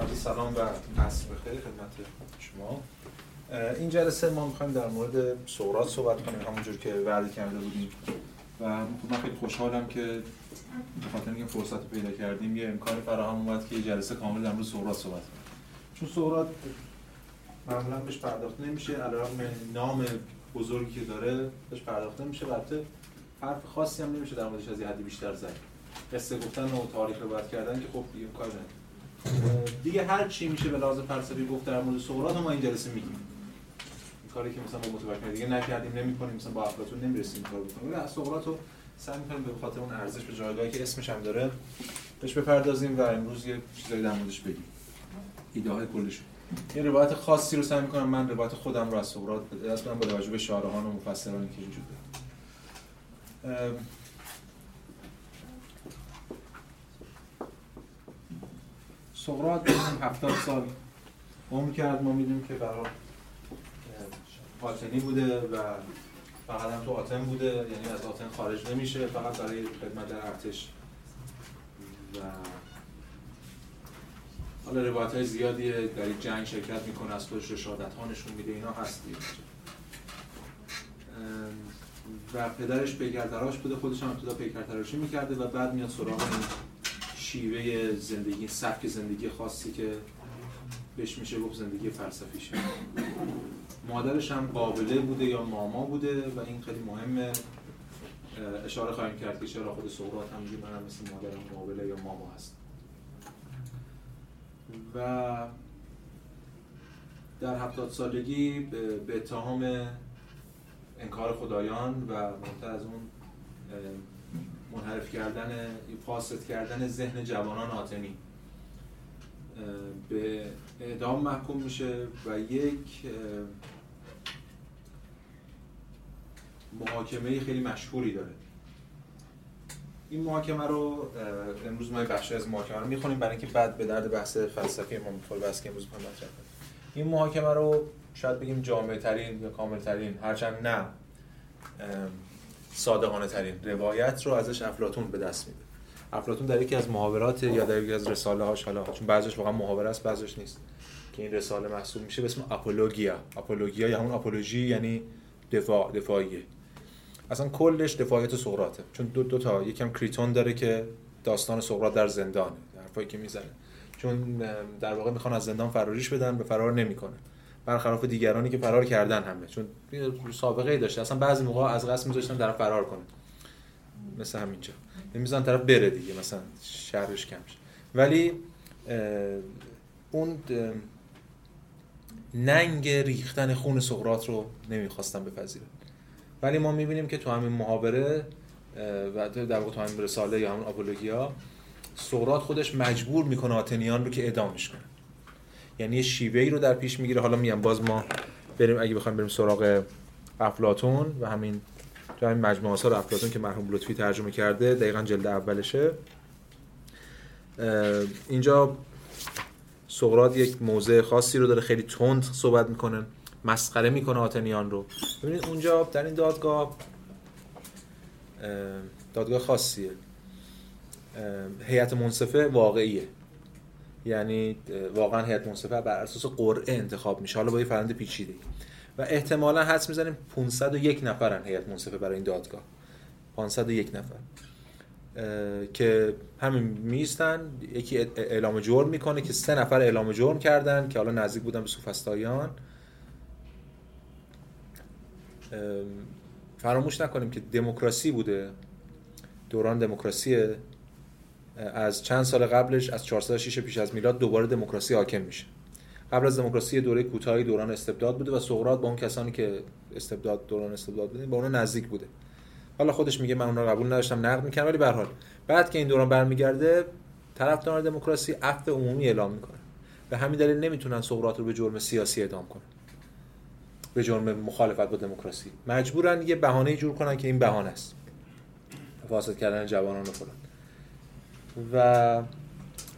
عرض سلام و عصر بخیر خدمت شما. این جلسه ما می‌خوایم در مورد سقراط صحبت کنیم همونجور که وعده کرده بودیم. و من خیلی خوشحالم که به خاطر اینکه فرصت پیدا کردیم یه امکان فراهم اومد که یه جلسه کامل در مورد سقراط صحبت کنیم. چون سقراط معمولا بهش پرداخته نمیشه علیرغم نام بزرگی که داره بهش پرداخته نمیشه. البته حرف خاصی هم نمیشه در موردش از یه حدی بیشتر زد. قصه گفتن و تاریخ رو باید کردن که خب دیگه کار دیگه هر چی میشه به لحاظ فلسفی گفت در مورد سقراط ما این جلسه میگیم. این کاری که مثلا با متفکر دیگه نکردیم نمی‌کنیم مثلا با افلاطون نمی‌رسیم کار بکنیم. از سقراط رو سعی می‌کنیم به خاطر اون ارزش به جایگاهی که اسمش هم داره بهش بپردازیم و امروز یه چیزایی در موردش بگیم. ایده های کلش. یه روایت خاصی رو سعی می‌کنم من روایت خودم رو از سقراط کنم با توجه به شارحان و مفسرانی که وجود داره سقراط هفتاد سال عمر کرد. ما می‌دونیم که برای آتنی بوده و فقط هم تو آتن بوده. یعنی از آتن خارج نمیشه فقط برای خدمت در ارتش. و حالا روایت های زیادی در این جنگ شرکت می‌کنه از خودش رشادت ها نشون میده. اینا هست و پدرش پیکرتراش بوده. خودش هم ابتدا پیکرتراشی می‌کرده و بعد میاد سراغ شیوه زندگی سبک زندگی خاصی که بهش میشه گفت زندگی فلسفیشه مادرش هم قابله بوده یا ماما بوده و این خیلی مهمه. اشاره خواهیم کرد که چرا خود سقراط هم میگه منم مثل مادرم قابله یا ماما هست. و در هفتاد سالگی به اتهام انکار خدایان و منتها از اون منحرف کردن فاسد کردن ذهن جوانان آتنی به اعدام محکوم میشه و یک محاکمه خیلی مشهوری داره. این محاکمه رو امروز ما بخشی از محاکمه رو می‌خونیم. برای اینکه بعد به درد بحث فلسفی ما می‌خوره بس که امروز می‌خوایم مطرح این محاکمه رو شاید بگیم جامعه ترین یا کامل ترین هرچند نه. صادقانه ترین روایت رو ازش افلاتون به دست میده. افلاتون در یکی از محاورات یا در یکی از رساله هاش حالا چون بعضیش واقعا محاوره است بعضیش نیست که این رساله محسوب میشه به اسم اپولوگیا. اپولوگیا یا همون اپولوژی یعنی دفاع دفاعیه. اصلا کلش دفاعیت سقراطه. چون دو, دو تا یکم کریتون داره که داستان سقراط در زندان حرفایی که می‌زنه. چون در واقع می‌خوان از زندان فراریش بدن به فرار نمی‌کنه. برخلاف دیگرانی که فرار کردن همه. چون سابقه ای داشته. اصلا بعضی موقع از قصد میذاشتن در فرار کنه مثل همینجا. نمی‌ذارن طرف بره دیگه مثلا شهرش کم ولی اون ننگ ریختن خون سقراط رو نمی‌خواستن بپذیرن. ولی ما می‌بینیم که تو همین محاوره و در واقع تو همین رساله یا همون آپولوگیا سقراط خودش مجبور می‌کنه آتنیان رو که اعدامش کنه. یعنی یه رو در پیش می‌گیره. حالا میگم باز ما بریم اگه بخوایم بریم سراغ افلاتون و همین تو همین مجموعه آثار افلاطون که مرحوم لطفی ترجمه کرده دقیقا جلد اولشه. اینجا سقراط یک موضع خاصی رو داره خیلی تند صحبت می‌کنه مسخره می‌کنه آتنیان رو. ببینید اونجا در این دادگاه دادگاه خاصیه. هیئت منصفه واقعیه. یعنی واقعا هیئت منصفه بر اساس قرعه انتخاب میشه. حالا با یه فرند پیچیده. و احتمالا حدس می‌زنیم 501 نفرن هیئت منصفه برای این دادگاه. 501 نفر. که همین میستن یکی اعلام جرم می‌کنه که سه نفر اعلام جرم کردن که حالا نزدیک بودن به سوفستایان. فراموش نکنیم که دموکراسی بوده. دوران دموکراسی از چند سال قبلش از 406 پیش از میلاد دوباره دموکراسی حاکم میشه. قبل از دموکراسی دوره کوتاهی دوران استبداد بوده و سقراط با اون کسانی که استبداد دوران استبداد بوده با اون نزدیک بوده. حالا خودش میگه من اون رو قبول نداشتم نقد می‌کنم ولی به حال. بعد که این دوران برمیگرده طرفداران دموکراسی عفو عمومی اعلام می‌کنه. به همین دلیل نمی‌تونن سقراط رو به جرم سیاسی اعدام کنن. به جرم مخالفت با دموکراسی. مجبورن یه بهانه جور کنن که این بهانه است. فاسد کردن جوانان و فلان. و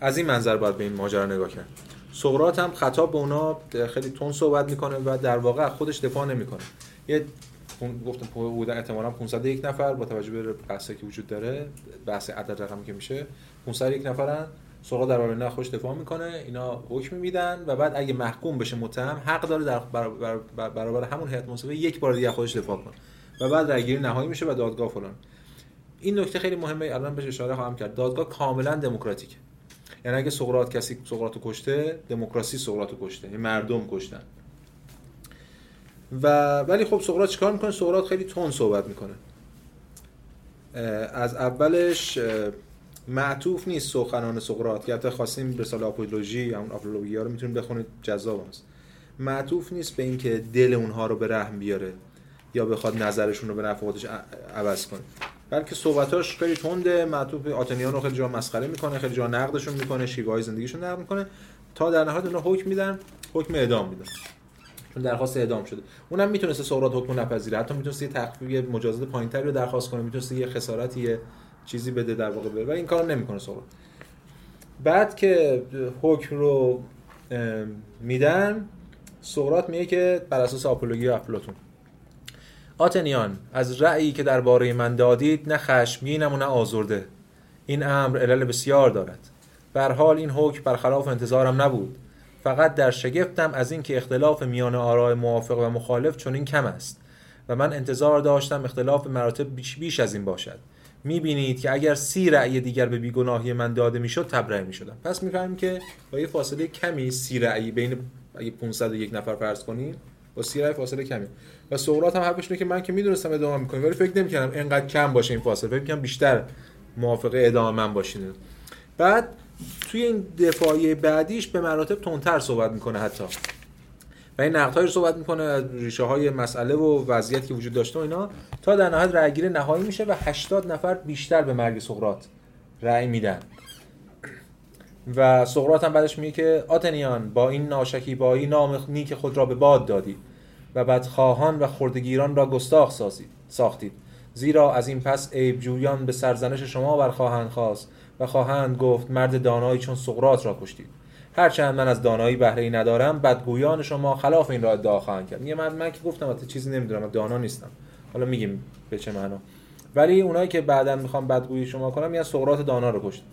از این منظر باید به این ماجرا نگاه کرد. سقراط هم خطاب به اونا خیلی تون صحبت می‌کنه و در واقع خودش دفاع نمی‌کنه. یه گفتم بودن احتمالاً 501 نفر با توجه به بحثی که وجود داره بحث عدد رقمی که میشه 501 نفرن. سقراط در برابر نخوش دفاع می‌کنه اینا حکم میدن و بعد اگه محکوم بشه متهم حق داره در برابر, برابر همون هیئت منصفه یک بار دیگه خودش دفاع کنه. و بعد رأیگیری نهایی میشه و دادگاه فلان. این نکته خیلی مهمه الان بهش اشاره خواهم کرد. دادگاه کاملا دموکراتیکه. یعنی اگه سقراط کسی سقراط کشته دموکراسی سقراط کشته. یعنی مردم کشتن. و ولی خب سقراط چیکار می‌کنه؟ سقراط خیلی تون صحبت می‌کنه. از اولش معطوف نیست سخنان سقراط. که حتی خواستیم رساله آپولوژی همون آپولوژیا رو می‌تونید بخونید جذاب است. معطوف نیست به اینکه دل اونها رو به رحم بیاره یا بخواد نظرشون رو به نفع خودش عوض کنه. بلکه صحبتاش خیلی تنده معطوف آتنیان رو خیلی جا مسخره می‌کنه خیلی جا نقدشون می‌کنه شیوه های زندگیشون نقد می‌کنه. تا در نهایت اونها حکم میدن حکم اعدام میدن. چون درخواست اعدام شده. اونم می‌تونسته سقراط حکم نپذیره. حتی می‌تونسته یه تخفیف مجازات پایینتری رو درخواست کنه می‌تونسته یه خسارتی یه چیزی بده در واقع بره. ولی این کارو نمی‌کنه سقراط. بعد که حکم رو میدن سقراط میگه که بر اساس آپولوژی افلاطون آتنیان از رأیی که درباره من دادید نه خشمگینم و نه آزرده. این امر علل بسیار دارد. بر حال این حکم برخلاف انتظارم نبود. فقط در شگفتم از اینکه اختلاف میان آراء موافق و مخالف چنین کم است و من انتظار داشتم اختلاف مراتب بیش, بیش از این باشد. می‌بینید که اگر سی رأی دیگر به بیگناهی من داده می‌شد تبرئه می‌شدم. پس می‌فهمیم که با یه فاصله کمی سی رأی بین اگه 501 نفر فرض کنیم با سی رأی فاصله کمی. و سقراط هم حرفش که من که می‌دونستم ادامه می‌کنیم ولی فکر نمی‌کردم اینقدر کم باشه این فاصله. فکر می‌کنم بیشتر موافقه ادامه من باشین. بعد توی این دفاعی بعدیش به مراتب تندتر صحبت می‌کنه حتی. و این نقدهایی صحبت می‌کنه از ریشه های مسئله و وضعیت که وجود داشته و اینا. تا در نهایت رأیگیری نهایی میشه و 80 نفر بیشتر به مرگ سقراط رأی میدن. و سقراط هم بعدش میگه که آتنیان با این ناشکیبایی نام نیک خود را به باد دادید و بدخواهان و خردگیران را گستاخ ساختید. زیرا از این پس عیب جویان به سرزنش شما برخواهند خواست و خواهند گفت مرد دانایی چون سقراط را کشتید. هرچند من از دانایی بهره ندارم بدگویان شما خلاف این را ادعا خواهند کرد. میگه من, من که گفتم البته چیزی نمی‌دونم دانا نیستم. حالا میگیم به چه معنا. ولی اونایی که بعدا می‌خوام بدگویی شما کنم میگن سقراط دانا رو کشت.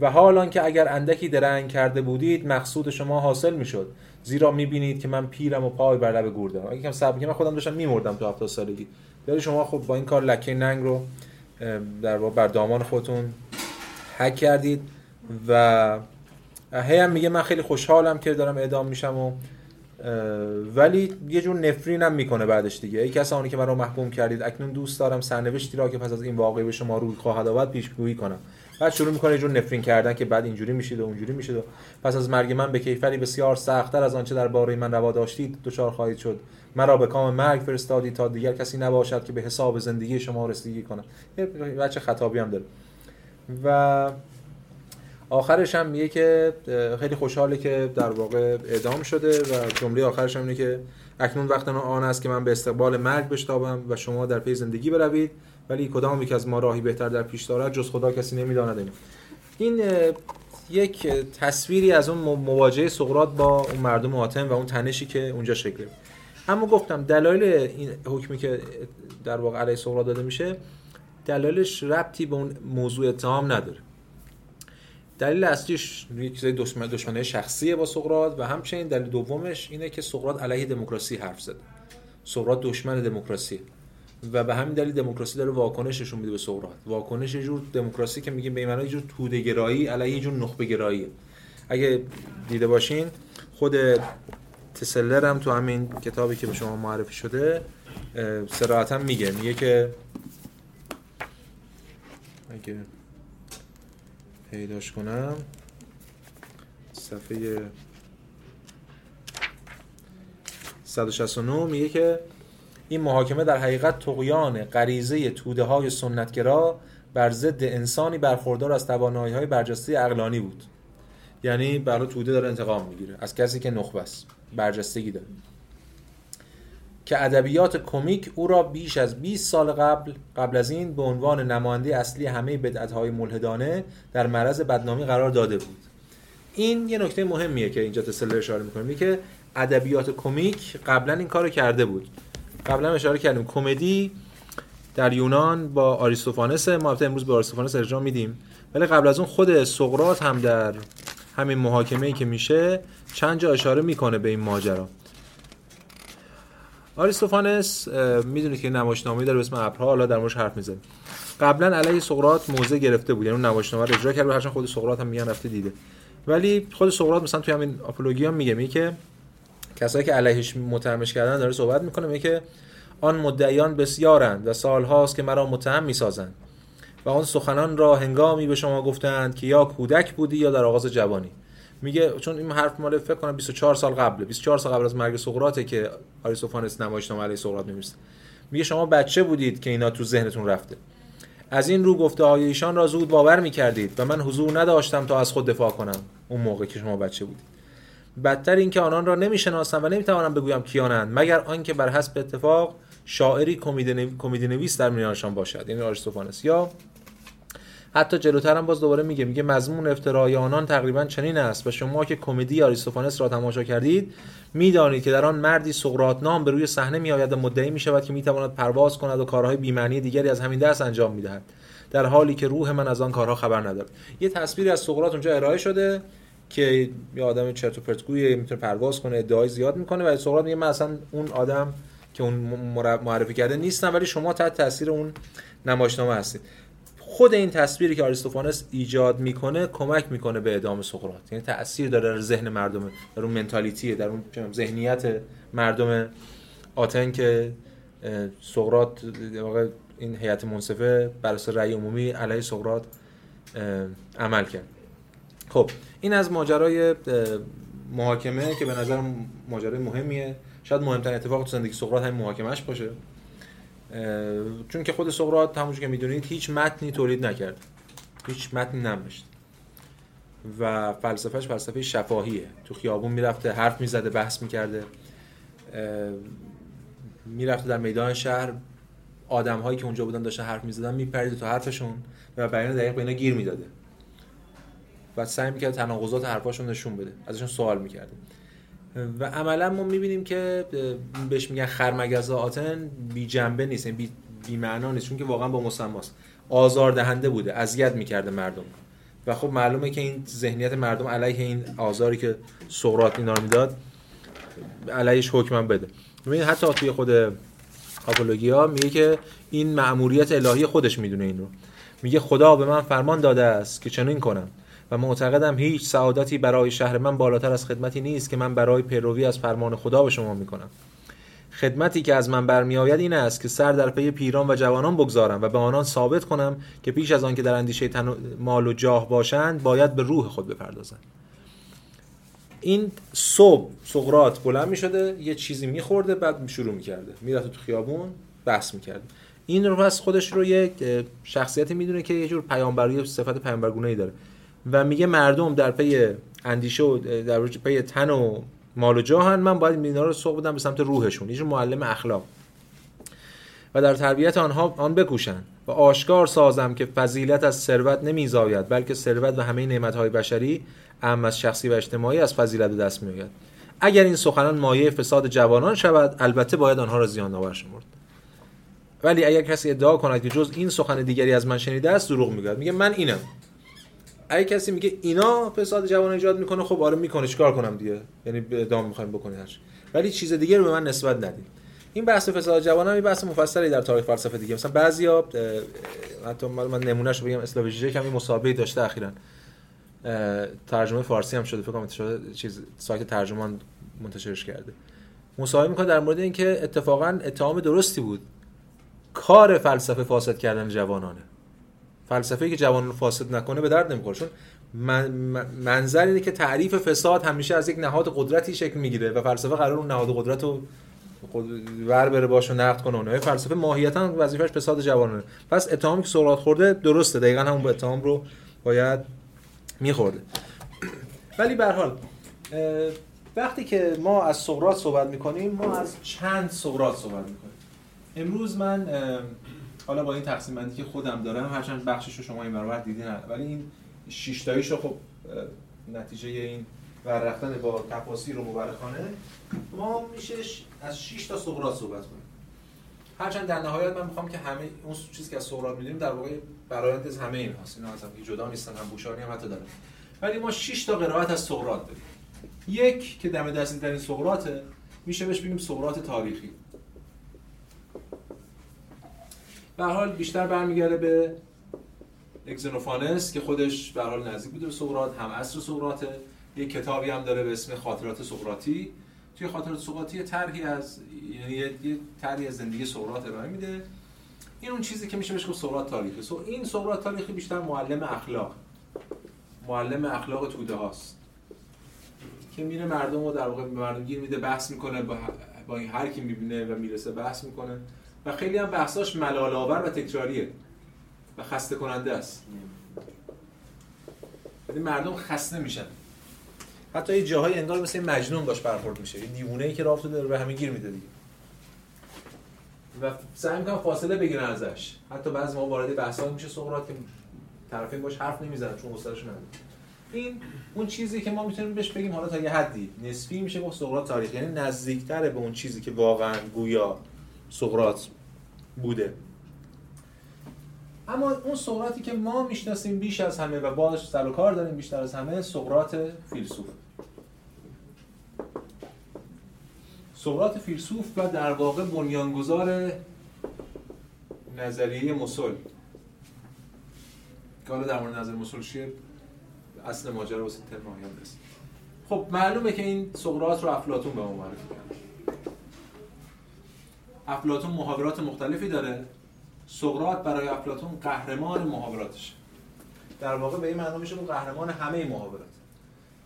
و حالان که اگر اندکی درنگ کرده بودید مقصود شما حاصل می‌شد. زیرا می‌بینید که من پیرم و پای بر لب گور دارم اگه کم صبر من خودم داشتم میمردم تو 70 سالگی. ولی شما خب با این کار لکه ننگ رو در واقع بر دامان خودتون حک کردید و هی هم میگه من خیلی خوشحالم که دارم اعدام میشم و ولی یه جور نفرینم می‌کنه بعدش دیگه. ای کسانی که مرا محکوم کردید اکنون دوست دارم سرنوشتی را که پس از این واقعه به شما روی خواهد آورد پیشگویی کنم. بعد شروع می‌کنه جور نفرین کردن که بعد اینجوری میشید و اونجوری میشید و پس از مرگ من به کیفری بسیار سختتر از آنچه در باره من روا داشتید دچار خواهید شد. مرا به کام مرگ فرستادی تا دیگر کسی نباشد که به حساب زندگی شما رسیدگی کنه یه بچه خطابی هم داره. و آخرش هم میگه که خیلی خوشحاله که در واقع اعدام شده و جمله آخرش هم اینه که اکنون وقت آن است که من به استقبال مرگ بشتابم و شما در پی زندگی بروید. ولی کدام یک از ما راهی بهتر در پیش دارد جز خدا کسی نمی‌داند. این این یک تصویری از اون مواجهه سقراط با اون مردم آتن و اون تنشی که اونجا شکل اما گفتم دلایل این حکمی که در واقع علیه سقراط داده میشه دلایلش ربطی به اون موضوع اتهام نداره. دلیل اصلیش یک چیز دشمن دشمنه شخصیه با سقراط و همچنین دلیل دومش اینه که سقراط علیه دموکراسی حرف زد سقراط دشمن دموکراسی. و به همین دلیل دموکراسی داره واکنششون میده به سقراط واکنش جور دموکراسی که میگیم به معنای جور توده گرایی علیه جور نخبه گرایی اگه دیده باشین خود تسلر هم تو همین کتابی که به شما معرفی شده صراحتا میگه. میگه که اگه پیداش کنم صفحه 169 میگه که این محاکمه در حقیقت تقیان غریزه توده های سنتگرا بر ضد انسانی برخوردار از توانایی های برجسته اقلانی بود. یعنی برای توده داره انتقام می‌گیره. از کسی که نخبه است. برجستگی داره. که ادبیات کمیک او را بیش از 20 سال قبل قبل از این به عنوان نماینده اصلی همه بدعت‌های ملحدانه در معرض بدنامی قرار داده بود. این یه نکته مهمیه که اینجا تسلر اشاره می‌کنه که ادبیات کمیک قبلا این کارو کرده بود. قبلا اشاره کردیم کمدی در یونان با آریستوفانس ما امروز به آریستوفانس ارجاع میدیم ولی قبل از اون خود سقراط هم در همین محاکمه ای که میشه چند جا اشاره می‌کنه به این ماجرا. آریستوفانس می‌دونید که نمایشنامه‌ای داره به اسم ابرها حالا در موردش حرف می‌زنه قبلا علیه سقراط موزه گرفته بود یعنی اون نمایشنامه رو اجرا کرده هرچند خود سقراط هم میگن رفته دیده. ولی خود سقراط مثلا توی همین آپولوژیا میگه میگه که کسایی که علیهش متهمش کردن داره صحبت می‌کنه میگه که آن مدعیان بسیارند و سالهاست که مرا متهم می‌سازند و آن سخنان را هنگامی به شما گفتند که یا کودک بودی یا در آغاز جوانی. میگه چون این حرف مال فکر کنم 24 سال قبله 24 سال قبل از مرگ سقراطه که آریستوفانس نمایشنامه علیه سقراط می‌نویسه میگه شما بچه بودید که اینا تو ذهنتون رفته. از این رو گفته های ایشان را زود باور می‌کردید و من حضور نداشتم تا از خود دفاع کنم. اون موقع که شما بچه بودید. بدتر اینکه آنان را نمی‌شناسم و نمی‌توانم بگویم کیانند مگر آنکه بر حسب اتفاق شاعری کمدی نویس در میانشان باشد. یعنی آریستوفانس یا حتی جلوتر هم باز دوباره میگه میگه مضمون افترای آنان تقریبا چنین است و شما که کمدی آریستوفانس را تماشا کردید می‌دانید که در آن مردی سقراط نام به روی صحنه میآید و مدعی می‌شود که می‌تواند پرواز کند و کارهای بی‌معنی دیگری از همین دست انجام می‌دهد در حالی که روح من از آن کارها خبر ندارد. یه تصویری از سقراط اونجا ارائه شده. که یه آدم چرت و پرتگویی می‌تونه پرواز کنه ادعای زیاد می‌کنه و سقراط میگه من اصلا اون آدم که اون معرفی کرده نیستم ولی شما تحت تاثیر اون نمایشنامه هستید. خود این تصویری که آریستوفانس ایجاد می‌کنه کمک می‌کنه به ادامه سقراط. یعنی تاثیر داره در ذهن مردم در اون منتالیتی در اون ذهنیت مردم آتن که سقراط واقع این هیئت منصفه بر اساس رأی عمومی علیه سقراط عمل کرد. خب این از ماجرای محاکمه که به نظر ماجرای مهمیه. شاید مهمترین اتفاق تو زندگی سقراط همین محاکمهش باشه. چون که خود سقراط همونجور که می‌دونید هیچ متنی تولید نکرد. هیچ متنی ننوشت. و فلسفهش فلسفه شفاهیه. تو خیابون می‌رفته حرف می‌زده بحث می‌کرده. می‌رفته در میدان شهر آدم هایی که اونجا بودن داشتن حرف می‌زدن میپرید تو حرفشون و بیان دقیق به اینا گیر می‌داده. و سعی می‌کرد تناقضات حرفاشون نشون بده. ازشون سوال می‌کرده و عملا ما می‌بینیم که بهش میگن خرمگز آتن بی جنبه نیست یعنی بی, بی معنا نیست چون که واقعا با مسماست. آزار دهنده بوده اذیت می‌کرده مردم. و خب معلومه که این ذهنیت مردم علیه این آزاری که سقراط اینا می‌داد علیهش حکم بده. ببینید حتی توی خود آپولوژیا میگه که این مأموریت الهی خودش می‌دونه این رو. میگه خدا به من فرمان داده است که چنین کنم. معتقدم هیچ سعادتی برای شهر من بالاتر از خدمتی نیست که من برای پیروی از فرمان خدا به شما می‌کنم. خدمتی که از من برمیآید این است که سر در پی پیران و جوانان بگذارم و به آنان ثابت کنم که پیش از آن که در اندیشه تن مال و جاه باشند باید به روح خود بپردازند. این صبح سقراط بلند می شده یه چیزی میخورده بعد شروع می‌کرده. می‌رفت تو خیابون بحث می‌کرده این رو پس خودش رو یک شخصیتی می‌دونه که یه جور پیامبری صفت پیامبرگونه ای داره. و میگه مردم در پی اندیشه و در پی تن و مال و جاهن من باید اینا رو سوق بدم به سمت روحشون. یه معلم اخلاق. و در تربیت آنها آن بکوشند و آشکار سازم که فضیلت از ثروت نمیزاید بلکه ثروت و همه نعمت‌های بشری اهم از شخصی و اجتماعی از فضیلت دست میآید. اگر این سخنان مایه فساد جوانان شود البته باید آنها را زیان آور شمرد. ولی اگر کسی ادعا کند که جز این سخن دیگری از من شنیده است دروغ می‌گوید. میگه من اینم. اگه کسی میگه اینا فساد جوان ایجاد می‌کنه خب آره می‌کنه چیکار کنم دیگه؟ یعنی ادام می‌خوایم بکنید هرچی. ولی چیز دیگه رو به من نسبت ندید. این بحث فساد جوان هم بحث مفصلی در تاریخ فلسفه دیگه. مثلا بعضیا حتی من نمونهش بگم اسلاویجی کمی مسابقه داشته اخیرا. ترجمه فارسی هم شده. فکر کنم شده چیز سایت ترجمان منتشرش کرده. مصاحبه می‌کنه در مورد اینکه اتفاقا اتهام درستی بود. کار فلسفه فاسد کردن جوانانه. فلسفه که جوان فاسد نکنه به درد نمی‌خوره. چون من منظر اینه که تعریف فساد همیشه از یک نهاد قدرتی شکل می‌گیره و فلسفه قرار اون نهاد قدرت رو ور بره باش و نقد کنه اونها فلسفه ماهیتا وظیفش فساد جوانانه. پس اتهامی که سقراط خورده درسته. دقیقا همون اتهام رو باید میخورده. ولی به حال وقتی که ما از سقراط صحبت می‌کنیم ما از چند سقراط صحبت می‌کنیم. امروز من حالا با این تقسیم بندی که خودم دارم هرچند بخشش رو شما این برابر دیدین ولی این شش تاییش رو خب نتیجه این ورختن با تفاصیل رو مورخانه ما میشه از 6 تا سقراط صحبت کنیم. هرچند در نهایت من می‌خوام که همه اون چیزی که از سقراط می‌دونیم در واقع برآیند از همه این هست اینا اصلا جدا نیستن هم بوشاری هم حتی دارن ولی ما 6 تا قرائت از سقراط داریم. یک که دم دستی در این میشه بهش بگیم سقراط تاریخی. به حال بیشتر برمیگرده به اگزنوفانس که خودش به حال نزدیک بوده به سقراط هم عصر سقراطه. یک کتابی هم داره به اسم خاطرات سقراطی. توی خاطرات سقراطی طرحی از یعنی یه طرحی از زندگی سقراط ارائه میده. این اون چیزی که میشه بهش گفت سقراط تاریخی. سو این سقراط تاریخی بیشتر معلم اخلاق. معلم اخلاق توده هاست. که میره مردم رو در واقع مردم گیر میده بحث می‌کنه با, با هر کی می‌بینه و می‌رسه بحث می‌کنه. و خیلی هم بحثاش ملال آور و تکراریه و خسته کننده است. یعنی مردم خسته میشن. حتی یه جاهای انگار مثل مجنون باش برخورد میشه. یه دیوونه ای که راه داره به همه گیر میده دیگه. و سعی می‌کنم فاصله بگیرن ازش. حتی بعضی ما وارد بحثا میشه سقراط که طرفین باش حرف نمی‌زنن چون حوصله‌اش نداره این اون چیزی که ما می‌تونیم بهش بگیم حالا تا یه حدی. نسبی میشه با سقراط تاریخ. یعنی نزدیکتره به اون چیزی که واقعا گویا سقراط بوده. اما اون سقراطی که ما می‌شناسیم بیش از همه و باش سر و کار داریم بیشتر از همه سقراط فیلسوف. سقراط فیلسوف و در واقع بنیانگذار نظریه مسل که حالا در مورد نظر مسل اصل ماجرا واسه ترم آینده است. خب معلومه که این سقراط رو افلاطون به ما معرفی کرد. افلاطون محاورات مختلفی داره. سقراط برای افلاطون قهرمان محاوراتش در واقع به این معنی میشه اون قهرمان همه محاورات.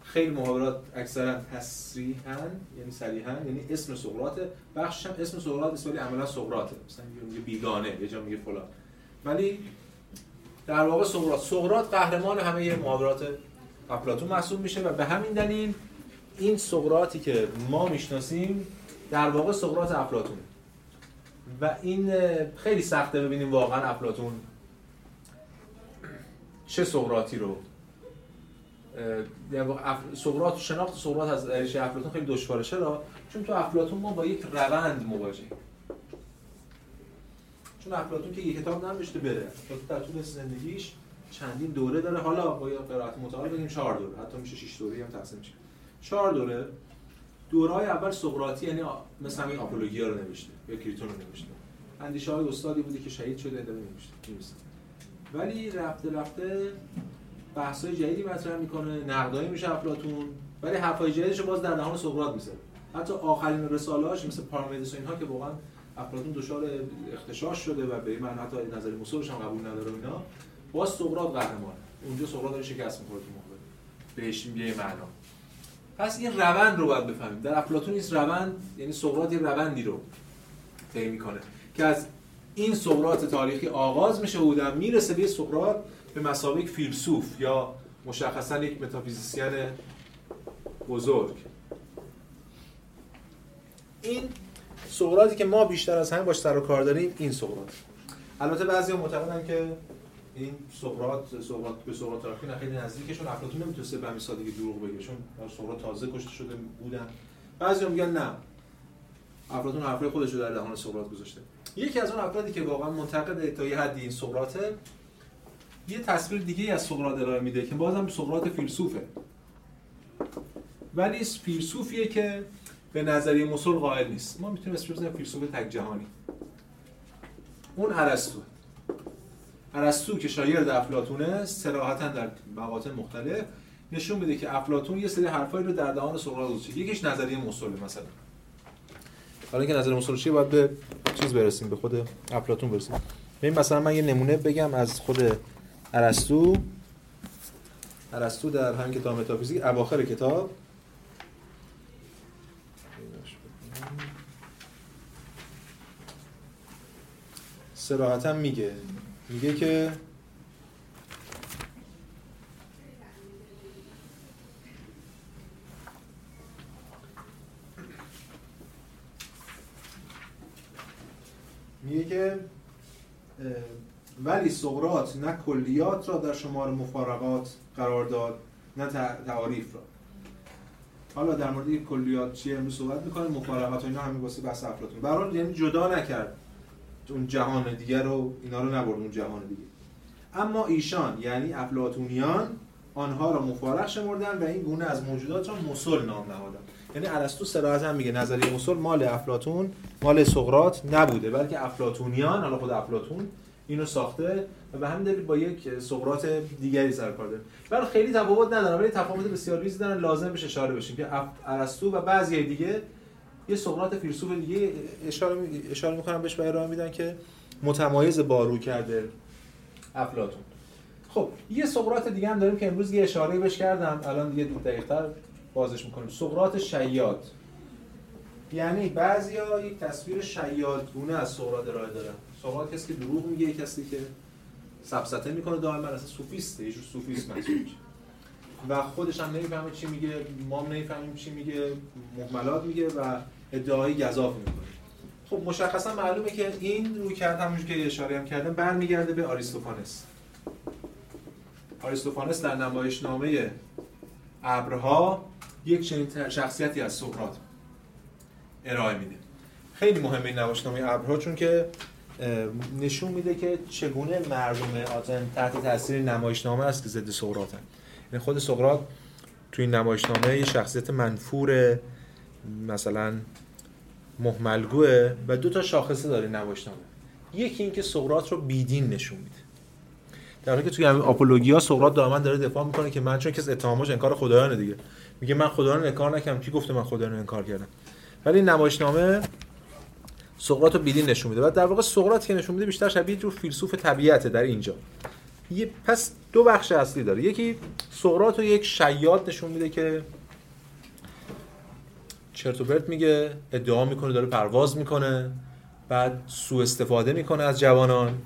خیلی محاورات اکثرا تصریحا یعنی صریحا یعنی اسم سقراط بخشش هم اسم سقراط است ولی عملا سقراطه. مثلا میگه بیگانه یه جا میگه فلان. ولی در واقع سقراط سقراط قهرمان همه محاورات افلاطون محسوب میشه و به همین دلیل این سقراطی که ما می‌شناسیم در واقع سقراط افلاطون. و این خیلی سخته ببینیم واقعا افلاطون چه سقراطی رو یعنی سقراط شناخت سقراط از ارشه افلاطون خیلی دشواره. چرا؟ چون تو افلاطون ما با یک روند مواجهیم. چون افلاطون که یک کتاب نمیشته بره. در طول زندگیش چندین دوره داره. حالا با یه قرائت متعال بگیم چهار دوره. حتی میشه 6 دوره هم تقسیم چهار دوره. دورهای اول سقراطی یعنی مثلا همین آپولوژیا رو نوشته یا کریتون رو نوشته. اندیشه های استادی بوده که شهید شده ادامه نوشته ولی رفته رفته بحث های جدیدی مطرح می‌کنه نقدایی میشه افلاطون ولی حرفای جدیدش باز در دهان سقراط می‌ذاره. حتی آخرین رساله‌هاش مثل پارامدس و اینها که واقعا افلاطون دچار اختشاش شده و به این معنی نظر مصورش هم قبول نداره اینا باز سقراط قهرمان اونجا سقراط داره شکست می‌خوره تو محور بهش یه معنا. پس این روند رو باید بفهمیم. در افلاطون این روند یعنی سقراط یه روندی رو طی می‌کنه که از این سقراط تاریخی آغاز میشه و می‌رسه به سقراط به مسابقه فیلسوف یا مشخصا یک متافیزیسین بزرگ. این سقراطی که ما بیشتر از همه باش سر و کار داریم این سقراط. البته بعضی معتقدن که این سقراط سقراط به سقراط تاریخی نه خیلی نزدیکشون افلاطون نمی‌تونه به همین سادگی دروغ بگه چون سقراط تازه کشته شده بودن. بعضی میگن نه. افلاطون حرفای خودش رو در دهان سقراط گذاشته. یکی از اون افرادی که واقعا منتقد تا یه حدی این سقراطه یه تصویر دیگه از سقراط ارائه میده که بازم سقراط فیلسوفه. ولی فیلسوفیه که به نظریه مسل قائل نیست. ما می‌تونیم اسمش بزنیم فیلسوف تک جهانی. اون ارسطو. ارسطو که شاگرد افلاطونه صراحتا در مقاطع مختلف نشون میده که افلاطون یه سری حرفایی رو در دهان سقراط گذاشته یکیش نظریه مسل مثلا. حالا اینکه نظریه مسل چیه باید به چیز برسیم به خود افلاطون برسیم. ببین مثلا من یه نمونه بگم از خود ارسطو. ارسطو در همین کتاب متافیزیک اواخر کتاب. سراحتا میگه میگه که میگه که ولی سقرات نه کلیات را در شمار مفارقات قرار داد نه تعاریف را. حالا در مورد کلیات چیه؟ امروز صحبت می‌کنه مفارقات اینا همین واسه بحث افلاطون. برای یعنی جدا نکرد. اون جهان دیگر رو اینا رو نبرد اون جهان دیگه. اما ایشان یعنی افلاطونیان آنها را مفارق شمردن و این گونه از موجودات را مسل نام نهادن. یعنی ارسطو صراحت هم میگه نظریه مسل مال افلاطون مال سقراط نبوده بلکه افلاطونیان حالا خود افلاطون اینو ساخته و به همین دلیل با یک سقراط دیگری سر کار داره. ولی خیلی تفاوت نداره ولی تفاوت بسیار ریزی دارن. لازم بهش اشاره بشیم که ارسطو و بعضی دیگه یه سقراط فیلسوف دیگه اشاره اشاره می‌کنم بهش و ارائه میدن که متمایز با رو کرده افلاطون. خب یه سقراط دیگه هم داریم که امروز یه اشاره بهش کردم. الان دیگه دقیق‌تر بازش می‌کنیم. سقراط شیاد. یعنی بعضیا یک تصویر گونه از سقراط ارائه دارن. سقراط کسی که دروغ میگه کسی که سبسته می‌کنه دائما اصلا سوفیسته یه جور سوفیست و خودش هم نمی‌فهمه چی میگه ما هم نمی‌فهمیم چی میگه محملات میگه و ادعای گزاف می‌کنه. خب مشخصا معلومه که این روی کرد همونجور که اشاره هم کردم برمیگرده به آریستوفانس. آریستوفانس در نمایشنامه ابرها یک چنین شخصیتی از سقراط ارائه میده. خیلی مهمه این نمایشنامه ابرها چون که نشون میده که چگونه مردم آتن تحت تاثیر نمایشنامه است که ضد سقراطن. یعنی خود سقراط توی این نمایشنامه یه شخصیت منفور مثلا محملگوه و دو تا شاخصه داره نمایشنامه یکی اینکه سقراط رو بیدین نشون میده. در حالی که توی همین آپولوژیا سقراط دائما داره دفاع می‌کنه که من چون کس اتهامش انکار خدایانه دیگه. میگه من خدایان انکار نکردم. کی گفته من خدایان انکار کردم؟ ولی نمایشنامه سقراط رو بیدین نشون میده. و در واقع سقراط که نشون میده بیشتر شبیه جور فیلسوف طبیعته در اینجا. یه پس دو بخش اصلی داره. یکی سقراط رو یک شیاد نشون میده که چرت میگه ادعا می‌کنه داره پرواز می‌کنه بعد سوء استفاده می‌کنه از جوانان.